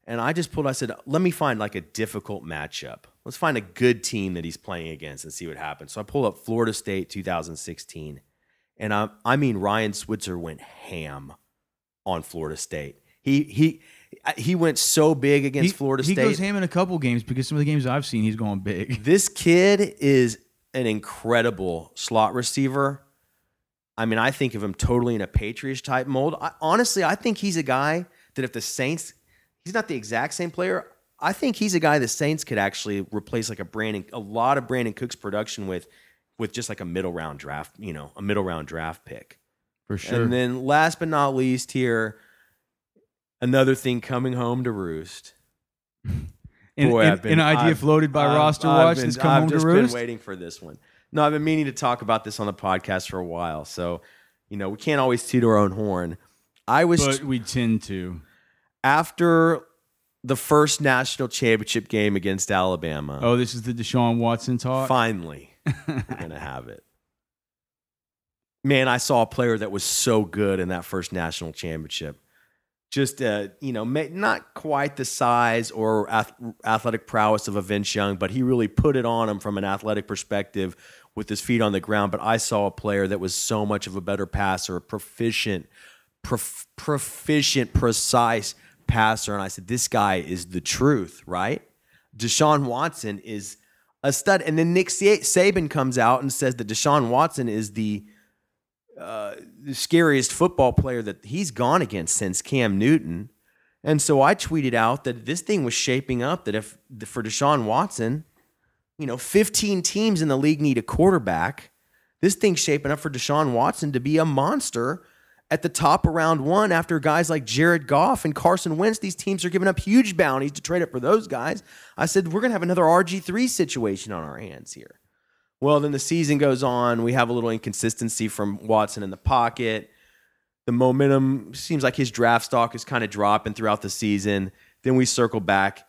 and I just pulled. I said, let me find like a difficult matchup. Let's find a good team that he's playing against and see what happens. So I pulled up Florida State 2016, and I, I mean Ryan Switzer went ham on Florida State. He he he went so big against he, Florida State. he goes ham in a couple games because some of the games I've seen, he's going big. This kid is an incredible slot receiver. I mean, I think of him totally in a Patriots type mold. I, honestly, I think he's a guy that if the Saints, he's not the exact same player. I think he's a guy the Saints could actually replace like a Brandin, a lot of Brandin Cooks production with, with just like a middle round draft, you know, a middle round draft pick. For sure. And then last but not least here, another thing coming home to roost. An, Boy, been- an idea I've- floated by I've- Roster I've Watch been- that's come I've home to just roost. been waiting for this one. No, I've been meaning to talk about this on the podcast for a while. So, you know, we can't always toot our own horn. I was But we tend to. after the first national championship game against Alabama. Oh, this is the Deshaun Watson talk. Finally, we're gonna have it. Man, I saw a player that was so good in that first national championship. Just, uh, you know, not quite the size or ath- athletic prowess of a Vince Young, but he really put it on him from an athletic perspective with his feet on the ground. But I saw a player that was so much of a better passer, a proficient, prof- proficient, precise passer, and I said, this guy is the truth, right? Deshaun Watson is a stud. And then Nick Saban comes out and says that Deshaun Watson is the, the scariest football player that he's gone against since Cam Newton. And so I tweeted out that this thing was shaping up that if for Deshaun Watson, you know, 15 teams in the league need a quarterback. This thing's shaping up for Deshaun Watson to be a monster at the top of round one after guys like Jared Goff and Carson Wentz. These teams are giving up huge bounties to trade up for those guys. I said, we're going to have another RG3 situation on our hands here. Well, then the season goes on. We have a little inconsistency from Watson in the pocket. The momentum seems like his draft stock is kind of dropping throughout the season. Then we circle back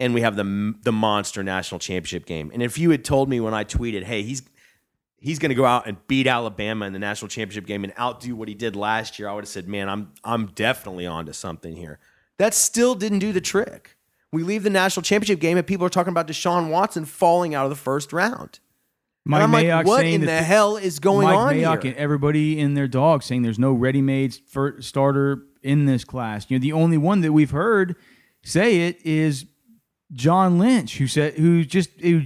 and we have the the monster national championship game. And if you had told me when I tweeted, "Hey, he's he's going to go out and beat Alabama in the national championship game and outdo what he did last year," I would have said, "Man, I'm I'm definitely onto something here." That still didn't do the trick. We leave the national championship game and people are talking about Deshaun Watson falling out of the first round. Mike and I'm Mayock like, what saying in the hell is going Mike on Mayock here? and everybody in their dog saying there's no ready-made starter in this class. You know, the only one that we've heard say it is John Lynch, who said, who just, who,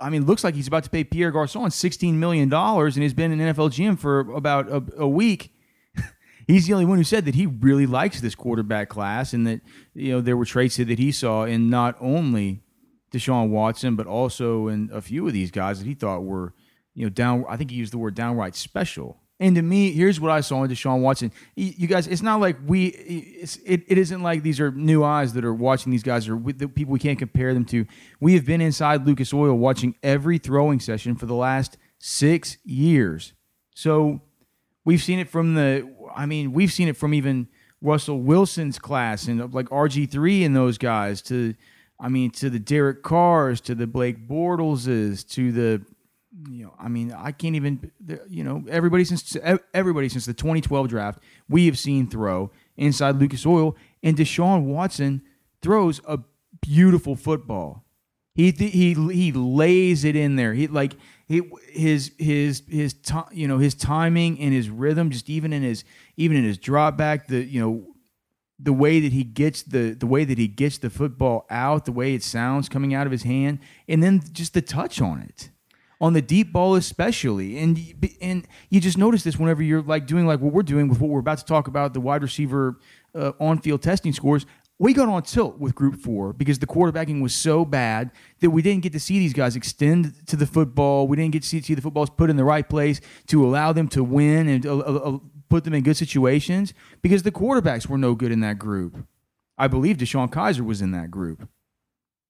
I mean, looks like he's about to pay Pierre Garcon sixteen million dollars, and he's been in NFL GM for about a, a week. He's the only one who said that he really likes this quarterback class, and that you know there were traits that he saw in not only Deshaun Watson, but also in a few of these guys that he thought were, you know, down. I think he used the word downright special. And to me, here's what I saw in Deshaun Watson. You guys, it's not like we. It's, it, it isn't like these are new eyes that are watching these guys or the people we can't compare them to. We have been inside Lucas Oil watching every throwing session for the last six years. So we've seen it from the. I mean, we've seen it from even Russell Wilson's class and like RG three and those guys to. I mean, to the Derek Carrs, to the Blake Bortleses, to the, you know, I mean, I can't even, you know, everybody since everybody since the 2012 draft, we have seen throw inside Lucas Oil, and Deshaun Watson throws a beautiful football. He he he lays it in there. He like he his his his you know his timing and his rhythm, just even in his even in his drop back, the you know the way that he gets the the way that he gets the football out, the way it sounds coming out of his hand, and then just the touch on it, on the deep ball especially, and and you just notice this whenever you're like doing like what we're doing with what we're about to talk about the wide receiver uh, on field testing scores. We got on tilt with Group Four because the quarterbacking was so bad that we didn't get to see these guys extend to the football. We didn't get to see, see the footballs put in the right place to allow them to win and uh, uh, uh, put them in good situations because the quarterbacks were no good in that group. I believe DeShone Kizer was in that group.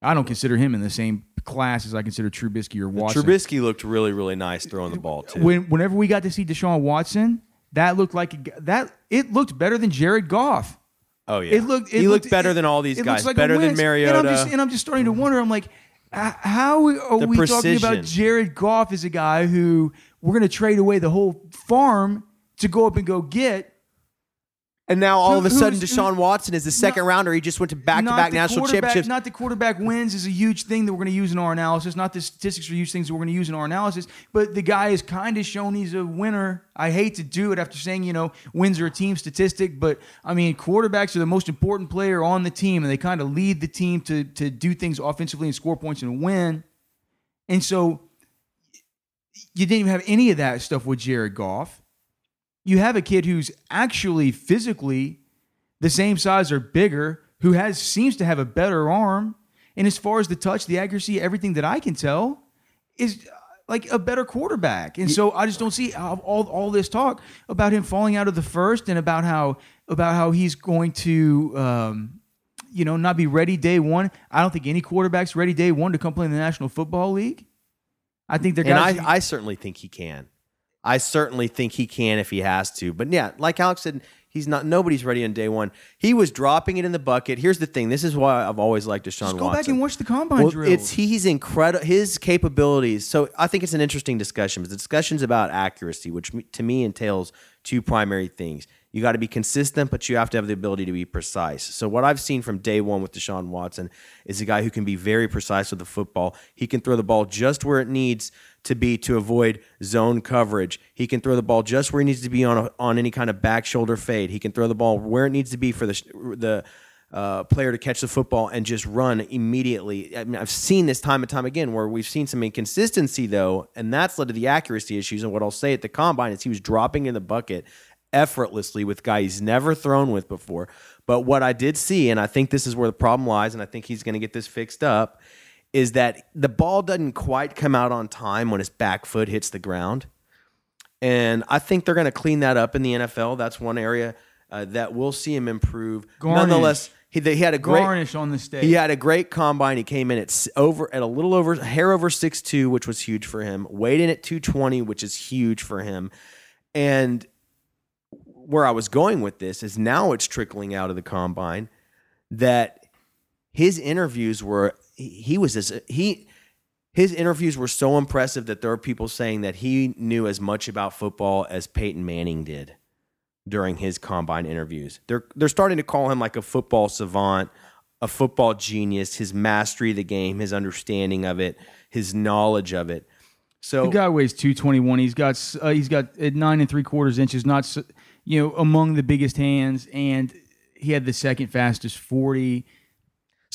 I don't consider him in the same class as I consider Trubisky or Watson. Trubisky looked really, really nice throwing the ball too. When, whenever we got to see Deshaun Watson, that looked like a that. It looked better than Jared Goff. Oh yeah, It looked. It he looked, better than all these guys. like better than Mariota. And I'm just and I'm just starting to wonder. I'm like, how are The we talking about. Jared Goff as a guy who we're going to trade away the whole farm to go up and go get? and now all of a sudden, who's- Deshaun Watson is the second rounder. He just went to back to back the national quarterback- championships. Not the quarterback wins is a huge thing that we're going to use in our analysis. Not the statistics are huge things that we're going to use in our analysis. But the guy has kind of shown he's a winner. I hate to do it after saying you know wins are a team statistic, but I mean quarterbacks are the most important player on the team, and they kind of lead the team to to do things offensively and score points and win. And so you didn't even have any of that stuff with Jared Goff. You have a kid who's actually physically the same size or bigger, who has seems to have a better arm, and as far as the touch, the accuracy, everything that I can tell, is uh, like a better quarterback. And so I just don't see all all this talk about him falling out of the first and about how about how he's going to. Um, you know, not be ready day one. I don't think any quarterback's ready day one to come play in the National Football League. I think they're and guys. I, I certainly think he can. I certainly think he can if he has to. But yeah, like Alex said, he's not. Nobody's ready on day one. He was dropping it in the bucket. Here's the thing. This is why I've always liked Deshaun Watson. just go Watson. back and watch the combine Well, drills. it's he's incredible. His capabilities. So I think it's an interesting discussion. But the discussion's about accuracy, which to me entails two primary things. You got to be consistent, but you have to have the ability to be precise. So what I've seen from day one with Deshaun Watson is a guy who can be very precise with the football. He can throw the ball just where it needs to be to avoid zone coverage. He can throw the ball just where he needs to be on a, on any kind of back shoulder fade. He can throw the ball where it needs to be for the the uh, player to catch the football and just run immediately. I mean, I've seen this time and time again where we've seen some inconsistency though, and that's led to the accuracy issues. And what I'll say at the combine is he was dropping in the bucket effortlessly with guys he's never thrown with before. But what I did see, and I think this is where the problem lies, and I think he's going to get this fixed up, is that the ball doesn't quite come out on time when his back foot hits the ground. And I think they're going to clean that up in the NFL. That's one area uh, that we'll see him improve. Garnish. Nonetheless, he, he had a great garnish on the stage. he had a great combine. He came in at over at a little over hair over six two, which was huge for him. Weighed in at two twenty, which is huge for him. And where I was going with this is now it's trickling out of the combine that his interviews were he, was as he his interviews were so impressive that there are people saying that he knew as much about football as Peyton Manning did during his combine interviews. They're they're starting to call him like a football savant, a football genius, his mastery of the game, his understanding of it, his knowledge of it. So The guy weighs two twenty one. He's got uh, he's got at nine and three quarters inches. Not you know among the biggest hands, and he had the second fastest forty.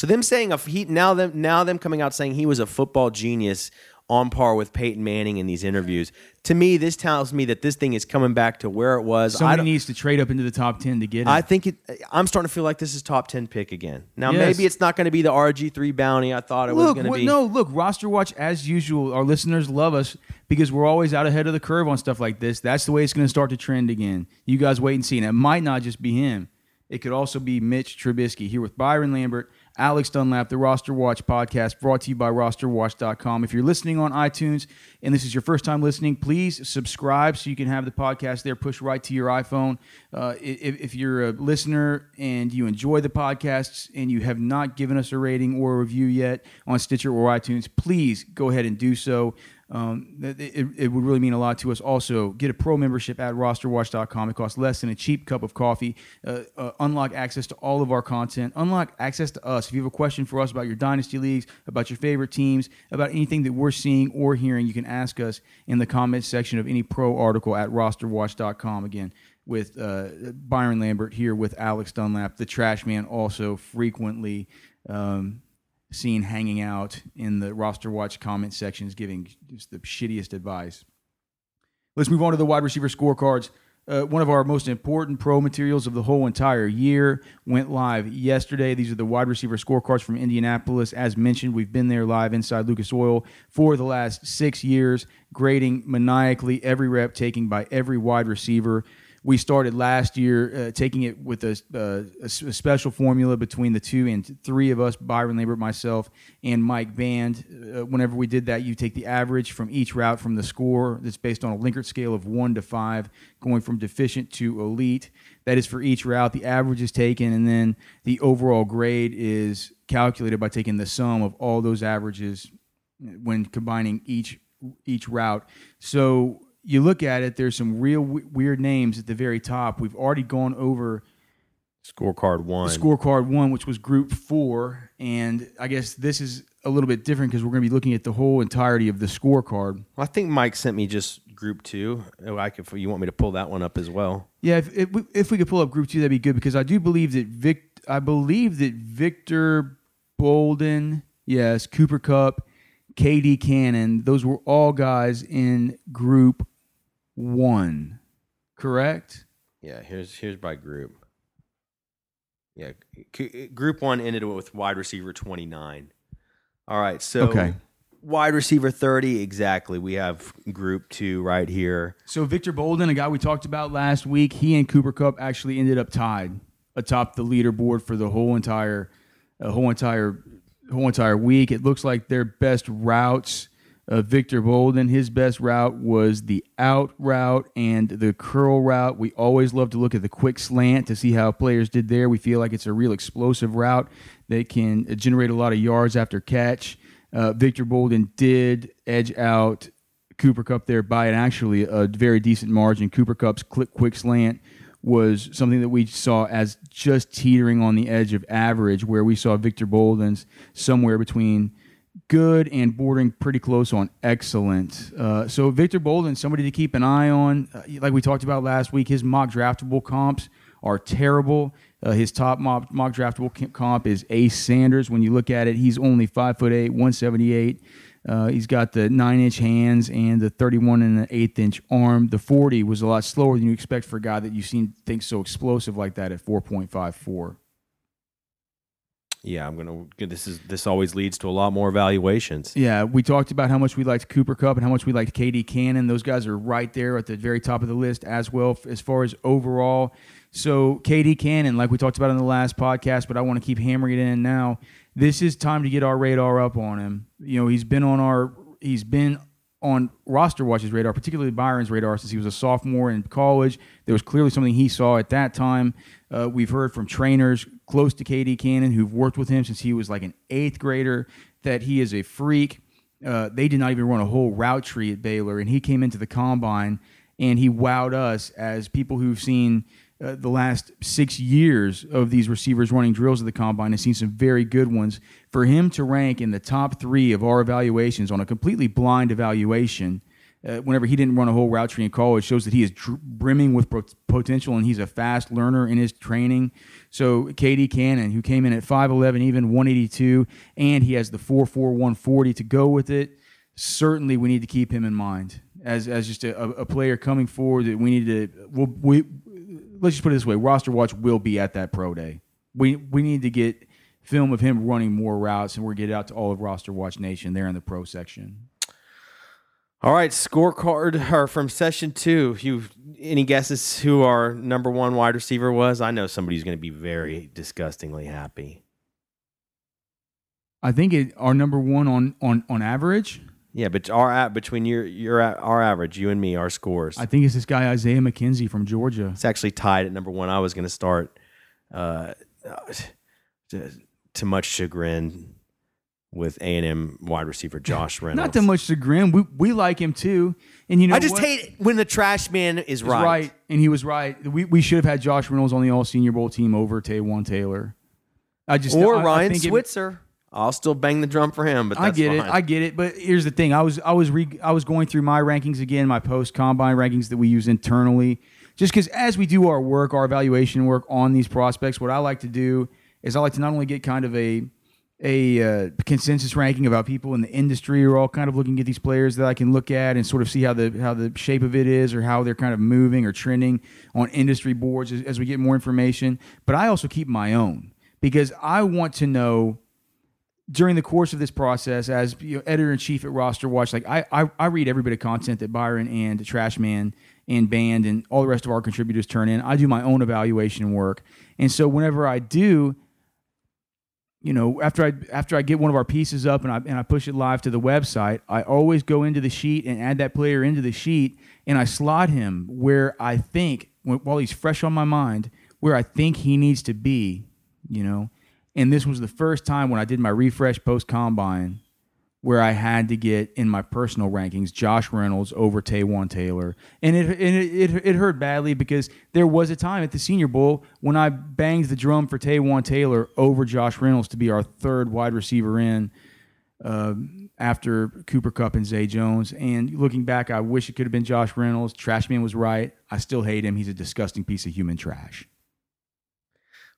So them saying a he now them now them coming out saying he was a football genius on par with Peyton Manning in these interviews. To me, this tells me that this thing is coming back to where it was. I, Somebody needs to trade up into the top ten to get him. I think it. I'm starting to feel like this is top ten pick again. Now Yes. maybe it's not going to be the RG three bounty I thought it was look, going to be. no, look, roster watch as usual. Our listeners love us because we're always out ahead of the curve on stuff like this. That's the way it's going to start to trend again. You guys wait and see. And it might not just be him. It could also be Mitch Trubisky here with Byron Lambert, Alex Dunlap, the Roster Watch podcast brought to you by rosterwatch.com. If you're listening on iTunes and this is your first time listening, please subscribe so you can have the podcast there pushed right to your iPhone. Uh, if, if you're a listener and you enjoy the podcasts and you have not given us a rating or a review yet on Stitcher or iTunes, please go ahead and do so. Um, it, it, would really mean a lot to us. Also, get a pro membership at rosterwatch.com. It costs less than a cheap cup of coffee. Uh, uh, unlock access to all of our content. Unlock access to us. If you have a question for us about your dynasty leagues, about your favorite teams, about anything that we're seeing or hearing, you can ask us in the comments section of any pro article at rosterwatch.com. Again, with uh, Byron Lambert here with Alex Dunlap, the trash man, also frequently. Um, seen hanging out in the roster watch comment sections giving just the shittiest advice. Let's move on to the wide receiver scorecards. Uh, one of our most important pro materials of the whole entire year went live yesterday. These are the wide receiver scorecards from Indianapolis. As mentioned, we've been there live inside Lucas Oil for the last six years, grading maniacally every rep taken by every wide receiver. We started last year uh, taking it with a, uh, a, special formula between the two and three of us, Byron Lambert, myself, and Mike Band. Uh, whenever we did that, you take the average from each route from the score that's based on a Likert scale of one to five, going from deficient to elite. That is for each route. The average is taken, and then the overall grade is calculated by taking the sum of all those averages when combining each each route. So you look at it, there's some real w- weird names at the very top. We've already gone over Scorecard one. scorecard one, which was group four. And I guess this is a little bit different because we're going to be looking at the whole entirety of the scorecard. Well, I think Mike sent me just group two. Oh, I could. You want me to pull that one up as well? Yeah, if, if, we, if we could pull up group two, that'd be good because I do believe that Vic, I believe that Victor Bolden, yes, Cooper Kupp, KD Cannon, those were all guys in group one, correct? Yeah. Here's here's by group. Yeah, c- group one ended with wide receiver twenty nine. All right, so Okay. wide receiver thirty exactly. We have group two right here. So Victor Bolden, a guy we talked about last week, he and Cooper Kupp actually ended up tied atop the leaderboard for the whole entire, uh, whole entire, whole entire week. It looks like their best routes. Uh, Victor Bolden, his best route was the out route and the curl route. We always love to look at the quick slant to see how players did there. We feel like it's a real explosive route that can uh, generate a lot of yards after catch. Uh, Victor Bolden did edge out Cooper Kupp there by an actually a very decent margin. Cooper Kupp's quick, quick slant was something that we saw as just teetering on the edge of average, where we saw Victor Bolden's somewhere between good and bordering pretty close on excellent. Uh, so Victor Bolden, somebody to keep an eye on. Uh, like we talked about last week, his mock draftable comps are terrible. Uh, his top mock, mock draftable comp is Ace Sanders. When you look at it, he's only five foot eight, one seventy eight. Uh, he's got the nine inch hands and the 31 and an eighth inch arm. The 40 was a lot slower than you expect for a guy that you've seen think so explosive like that at 4.54. Yeah, I'm gonna. This is this always leads to a lot more evaluations. Yeah, we talked about how much we liked Cooper Kupp and how much we liked KD Cannon. Those guys are right there at the very top of the list as well as far as overall. So KD Cannon, like we talked about in the last podcast, but I want to keep hammering it in now. This is time to get our radar up on him. You know, he's been on our he's been on roster watch's radar, particularly Byron's radar, since he was a sophomore in college. There was clearly something he saw at that time. Uh, we've heard from trainers close to KD Cannon who've worked with him since he was like an eighth grader that he is a freak. Uh, they did not even run a whole route tree at Baylor, and he came into the combine and he wowed us as people who've seen uh, the last six years of these receivers running drills at the combine and seen some very good ones. For him to rank in the top three of our evaluations on a completely blind evaluation, uh, whenever he didn't run a whole route tree in college, shows that he is dr- brimming with pro- potential and he's a fast learner in his training. So, KD Cannon, who came in at 5'11, even 182, and he has the 4'4, 140 to go with it, certainly we need to keep him in mind as, as just a, a player coming forward that we need to. We'll, we, let's just put it this way: roster watch will be at that pro day. We we need to get film of him running more routes, and we're get it out to all of roster watch nation there in the pro section. All right, scorecard or from session two. You any guesses who our number one wide receiver was? I know somebody's going to be very disgustingly happy. I think it, our number one on on on average. Yeah, but our a- between your your our average, you and me, our scores. I think it's this guy Isaiah McKenzie from Georgia. It's actually tied at number one. I was going to start, uh, to, to much chagrin, with A and M wide receiver Josh Reynolds. Not that much to chagrin. We we like him too, and you know I just what? hate when the trash man is right. right, and he was right. We we should have had Josh Reynolds on the All Senior Bowl team over Taywan Taylor. I just Or I- I Ryan it- Switzer. I'll still bang the drum for him, but I get it. I get it. But here's the thing. I was I was re, I was going through my rankings again, my post combine rankings that we use internally, just because as we do our work, our evaluation work on these prospects, what I like to do is I like to not only get kind of a a uh, consensus ranking about people in the industry are all kind of looking at these players that I can look at and sort of see how the how the shape of it is or how they're kind of moving or trending on industry boards as, as we get more information. But I also keep my own because I want to know during the course of this process, as you know, editor in chief at Roster Watch, like I, I, I read every bit of content that Byron and Trashman and Band and all the rest of our contributors turn in. I do my own evaluation work, and so whenever I do, you know, after I after I get one of our pieces up and I and I push it live to the website, I always go into the sheet and add that player into the sheet, and I slot him where I think while he's fresh on my mind, where I think he needs to be, you know. And this was the first time when I did my refresh post combine where I had to get in my personal rankings Josh Reynolds over Taywan Taylor. And it, it, it, it, hurt badly because there was a time at the Senior Bowl when I banged the drum for Taywan Taylor over Josh Reynolds to be our third wide receiver in uh, after Cooper Kupp and Zay Jones. And looking back, I wish it could have been Josh Reynolds. Trashman was right. I still hate him. He's a disgusting piece of human trash.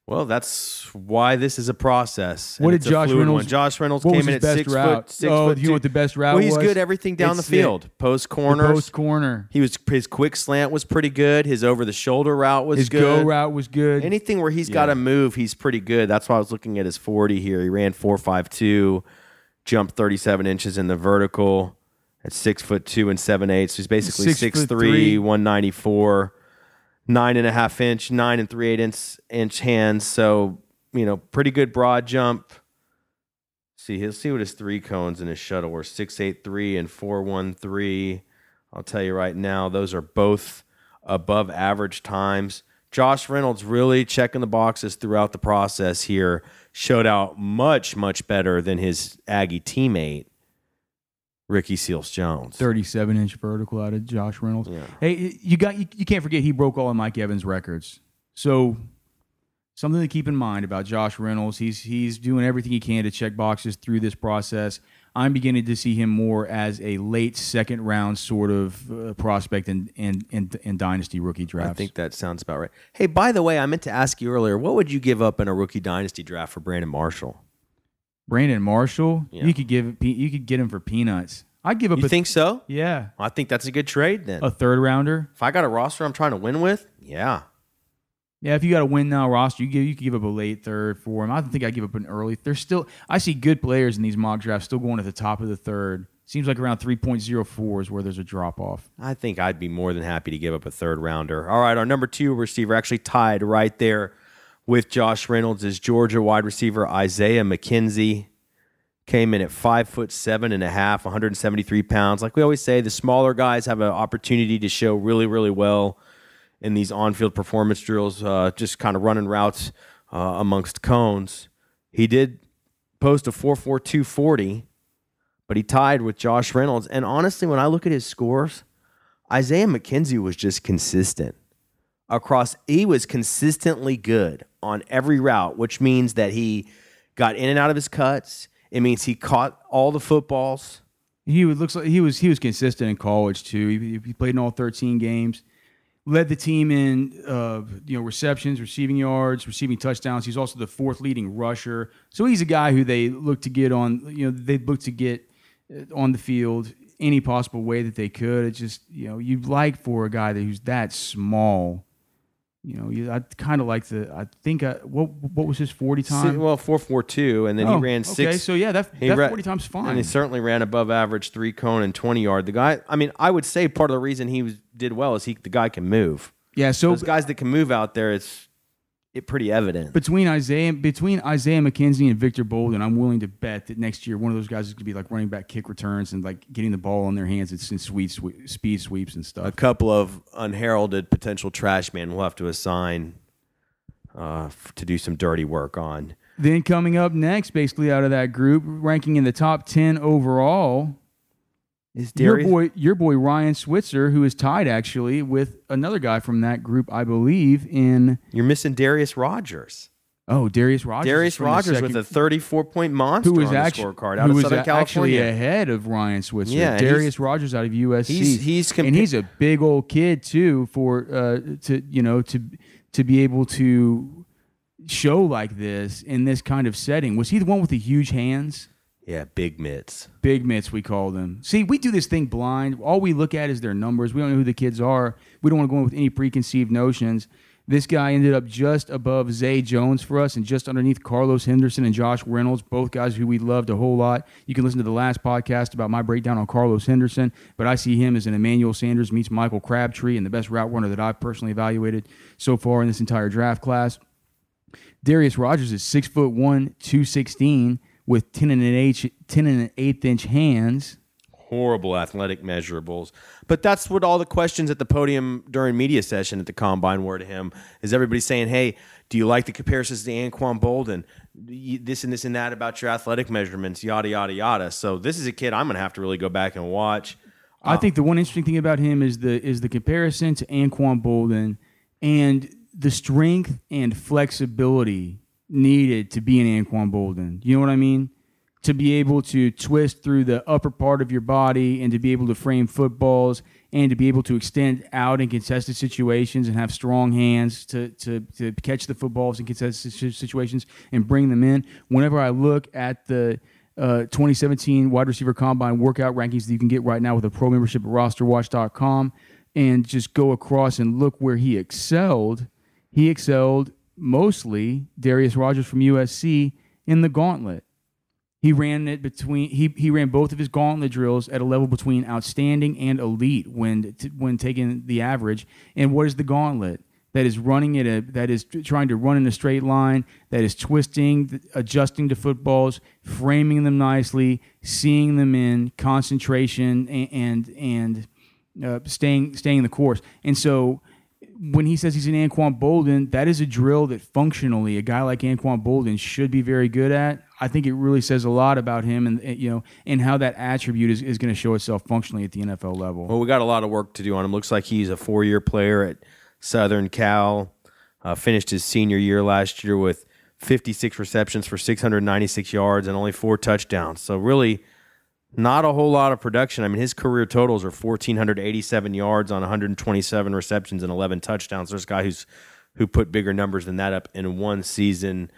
Well, that's why this is a process. What did Josh Reynolds? One. Josh Reynolds came in at six route? foot. Six oh, foot you know what the best route Well, he's was? good everything down It's the field. Post corner, Post corner. He was his quick slant was pretty good. His over the shoulder route was good. His good. go route was good. Anything where he's got to move, he's pretty good. That's why I was looking at his 40 here. He ran 4.52, jumped 37 inches in the vertical at six foot two and seven eighths. So he's basically Six six, three, three. 194, nine and a half inch, nine and three eight inch, inch hands. So, you know, pretty good broad jump. See, he'll see what his three cones and his shuttle were 683 and 413. I'll tell you right now, those are both above average times. Josh Reynolds really checking the boxes throughout the process here. Showed out much, much better than his Aggie teammate, Ricky Seals Jones. 37 inch vertical out of Josh Reynolds. Yeah. Hey, you got you, you can't forget he broke all of Mike Evans' records. So something to keep in mind about Josh Reynolds. He's he's doing everything he can to check boxes through this process. I'm beginning to see him more as a late second round sort of uh, prospect in, in in in dynasty rookie drafts. I think that sounds about right. Hey, by the way, I meant to ask you earlier, what would you give up in a rookie dynasty draft for Brandon Marshall? Brandon Marshall, Yeah. you could give you could get him for peanuts. I'd give up You a think so? yeah I think that's a good trade then. a third rounder. if I got a roster I'm trying to win with, yeah. Yeah, if you got a win now roster, you give you could give up a late third for him. I don't think I give up an early. There's still I see good players in these mock drafts still going at the top of the third. Seems like around 3.04 is where there's a drop off. I think I'd be more than happy to give up a third rounder. All right, our number two receiver actually tied right there with Josh Reynolds is Georgia wide receiver Isaiah McKenzie. Came in at five foot seven and a half, 173 pounds. Like we always say, the smaller guys have an opportunity to show really, really well in these on-field performance drills, uh, just kind of running routes uh, amongst cones. He did post a 4.4240, but he tied with Josh Reynolds. And honestly, when I look at his scores, Isaiah McKenzie was just consistent across. He was consistently good on every route, which means that he got in and out of his cuts. It means he caught all the footballs. He looks like he was he was consistent in college too. He, he played in all 13 games, led the team in uh, you know receptions, receiving yards, receiving touchdowns. He's also the fourth leading rusher. So he's a guy who they look to get on. You know they look to get uh, on the field any possible way that they could. It's just you know you'd like for a guy that who's that small. You know, you, I kind of like the. I think I, what what was his 40 time? Well, 4.42, and then Oh, he ran six. Okay, so yeah, that, He that ra- 40 times fine. And he certainly ran above average three cone and 20 yard. The guy, I mean, I would say part of the reason he was, did well is he the guy can move. yeah, so Those guys that can move out there, it's it pretty evident. between Isaiah between Isaiah McKenzie and Victor Bolden, I'm willing to bet that next year one of those guys is going to be like running back kick returns and like getting the ball in their hands and in sweet, sweet speed sweeps and stuff. a couple of unheralded potential trash men we'll have to assign uh, f- to do some dirty work on. Then coming up next, basically out of that group, ranking in the top ten overall, Is your boy your boy Ryan Switzer, who is tied actually with another guy from that group, I believe in You're missing Darreus Rogers. oh Darreus Rogers. Darius the Rogers second- with a 34 point monster who was on the actually scorecard out who of Southern a- actually ahead of Ryan Switzer. Yeah, Darreus Rogers out of USC. He's he's and he's a big old kid too for uh, to you know to to be able to show like this in this kind of setting. Was he the one with the huge hands? Yeah big mitts. Big mitts, we call them. See, we do this thing blind. All we look at is their numbers. We don't know who the kids are. We don't want to go in with any preconceived notions. This guy ended up just above Zay Jones for us and just underneath Carlos Henderson and Josh Reynolds, both guys who we loved a whole lot. You can listen to the last podcast about my breakdown on Carlos Henderson, but I see him as an Emmanuel Sanders meets Michael Crabtree and the best route runner that I've personally evaluated so far in this entire draft class. Darreus Rogers is six foot one, two sixteen, with ten and an eighth, ten and an eighth inch hands. Horrible athletic measurables, but that's what all the questions at the podium during media session at the combine were to him. Is everybody saying, "Hey, do you like the comparisons to Anquan Boldin? This and this and that about your athletic measurements, yada yada yada." So this is a kid I'm going to have to really go back and watch. I um, think the one interesting thing about him is the is the comparison to Anquan Boldin and the strength and flexibility needed to be an Anquan Boldin. You know what I mean? To be able to twist through the upper part of your body and to be able to frame footballs and to be able to extend out in contested situations and have strong hands to, to, to catch the footballs in contested situations and bring them in. Whenever I look at the uh, 2017 wide receiver combine workout rankings that you can get right now with a pro membership at rosterwatch.com and just go across and look where he excelled – he excelled mostly Darreus Rogers from USC in the gauntlet. He ran it between he, he ran both of his gauntlet drills at a level between outstanding and elite when when taking the average. And what is the gauntlet? That is running it that is trying to run in a straight line, that is twisting, adjusting to footballs, framing them nicely, seeing them in concentration and and, and uh, staying staying the course. And so when he says he's an Anquan Boldin, that is a drill that functionally a guy like Anquan Boldin should be very good at. I think it really says a lot about him and you know and how that attribute is, is going to show itself functionally at the NFL level. Well, we got a lot of work to do on him. Looks like he's a four year player at Southern Cal. Uh, finished his senior year last year with 56 receptions for 696 yards and only four touchdowns. So really not a whole lot of production. I mean, his career totals are 1,487 yards on 127 receptions and 11 touchdowns. There's a guy who's who put bigger numbers than that up in one season.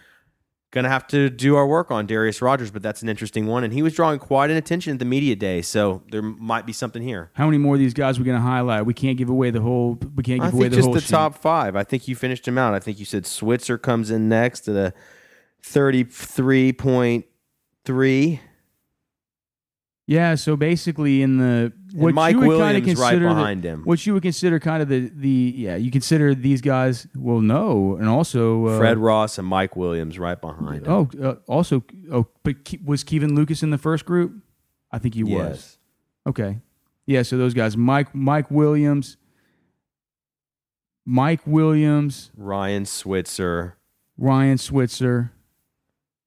Going to have to do our work on Darreus Rogers, but that's an interesting one. And he was drawing quite an attention at the media day, so there might be something here. How many more of these guys are we going to highlight? We can't give away the whole. We can't give I away the just whole. the sheet. top five. I think you finished him out. I think you said Switzer comes in next at a thirty-three point three. Yeah, so basically, in the what Mike you would Williams right consider the- behind him. what you would consider kind of the the yeah, you consider these guys. Well, no, and also uh, Fred Ross and Mike Williams right behind him. Oh, uh, also, oh, but was Kevin Lucas in the first group? I think he was. Okay, yeah. So those guys, Mike Mike Williams, Mike Williams, Ryan Switzer. Ryan Switzer,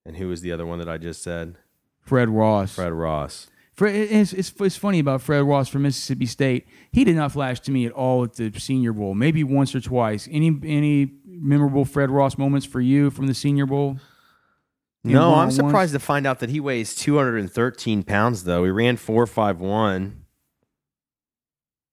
And who was the other one that I just said? Fred Ross. Fred Ross. Fred, it's, it's, it's funny about Fred Ross from Mississippi State. He did not flash to me at all at the Senior Bowl. Maybe once or twice. Any any memorable Fred Ross moments for you from the Senior Bowl? In No, I'm surprised to find out that he weighs 213 pounds, though. He ran 451.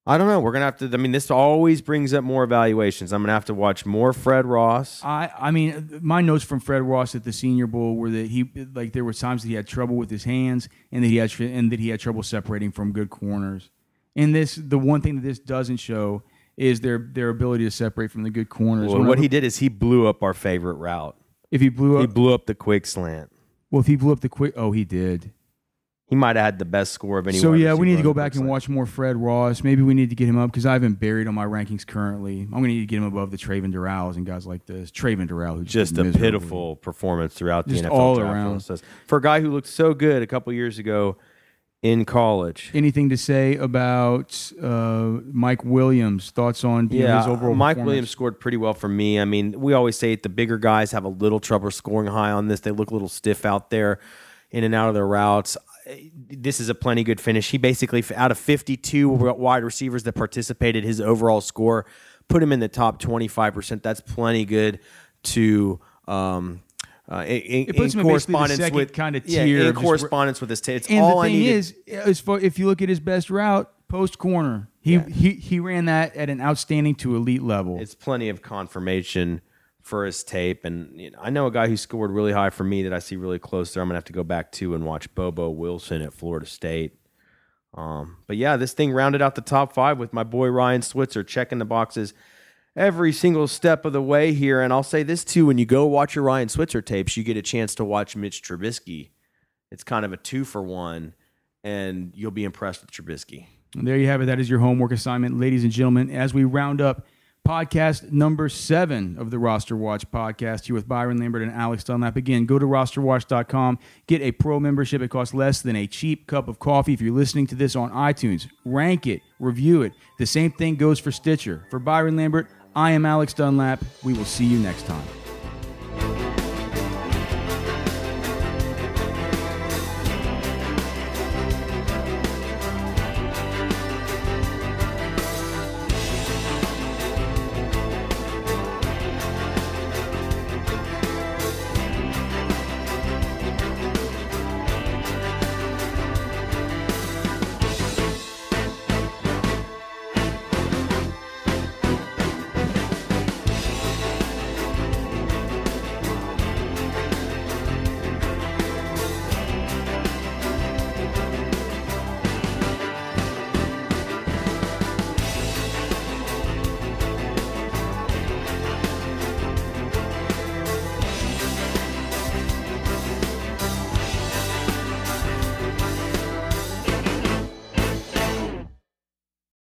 I don't know. We're going to have to, I mean, this always brings up more evaluations. I'm going to have to watch more Fred Ross. I I mean, my notes from Fred Ross at the Senior Bowl were that he like there were times that he had trouble with his hands and that he had and that he had trouble separating from good corners. And this the one thing that this doesn't show is their their ability to separate from the good corners. Well, what he did is he blew up our favorite route. if he blew up, He blew up the quick slant. well if he blew up the quick oh he did. He might have had the best score of any. So yeah, we need to go back and slant. watch more Fred Ross. Maybe we need to get him up because I haven't buried on my rankings currently. I'm gonna need to get him above the Travin Durals and guys like this. Travin Dural, who Just did a pitiful performance throughout Just the NFL all draft around. process. For a guy who looked so good a couple years ago in college. Anything to say about uh, Mike Williams? Thoughts on Yeah, his overall Mike? Williams scored pretty well for me. I mean, we always say it, the bigger guys have a little trouble scoring high on this. They look a little stiff out there, in and out of their routes. This is a plenty good finish. He basically, out of 52 wide receivers that participated, his overall score put him in the top 25%. That's plenty good to. Um, uh, in, in, It puts in him in the correspondence second with kinda tier yeah, in of correspondence with his. T- it's And all the I thing is, as far, if you look at his best route, post corner, he, Yeah. he he ran that at an outstanding to elite level. it's plenty of confirmation for his tape. And you know, I know a guy who scored really high for me that I see really close there. I'm gonna have to go back to and watch Bobo Wilson at Florida State. Um, but yeah, this thing rounded out the top five with my boy Ryan Switzer checking the boxes every single step of the way here. And I'll say this too: when you go watch your Ryan Switzer tapes, you get a chance to watch Mitch Trubisky. It's kind of a two for one, and you'll be impressed with Trubisky. And there you have it. That is your homework assignment, ladies and gentlemen. As we round up podcast number seven of the Roster Watch podcast here with Byron Lambert and Alex Dunlap. Again, go to rosterwatch.com, get a pro membership. It costs less than a cheap cup of coffee. If you're listening to this on iTunes, rank it, review it. The same thing goes for Stitcher. For Byron Lambert, I am Alex Dunlap. We will see you next time.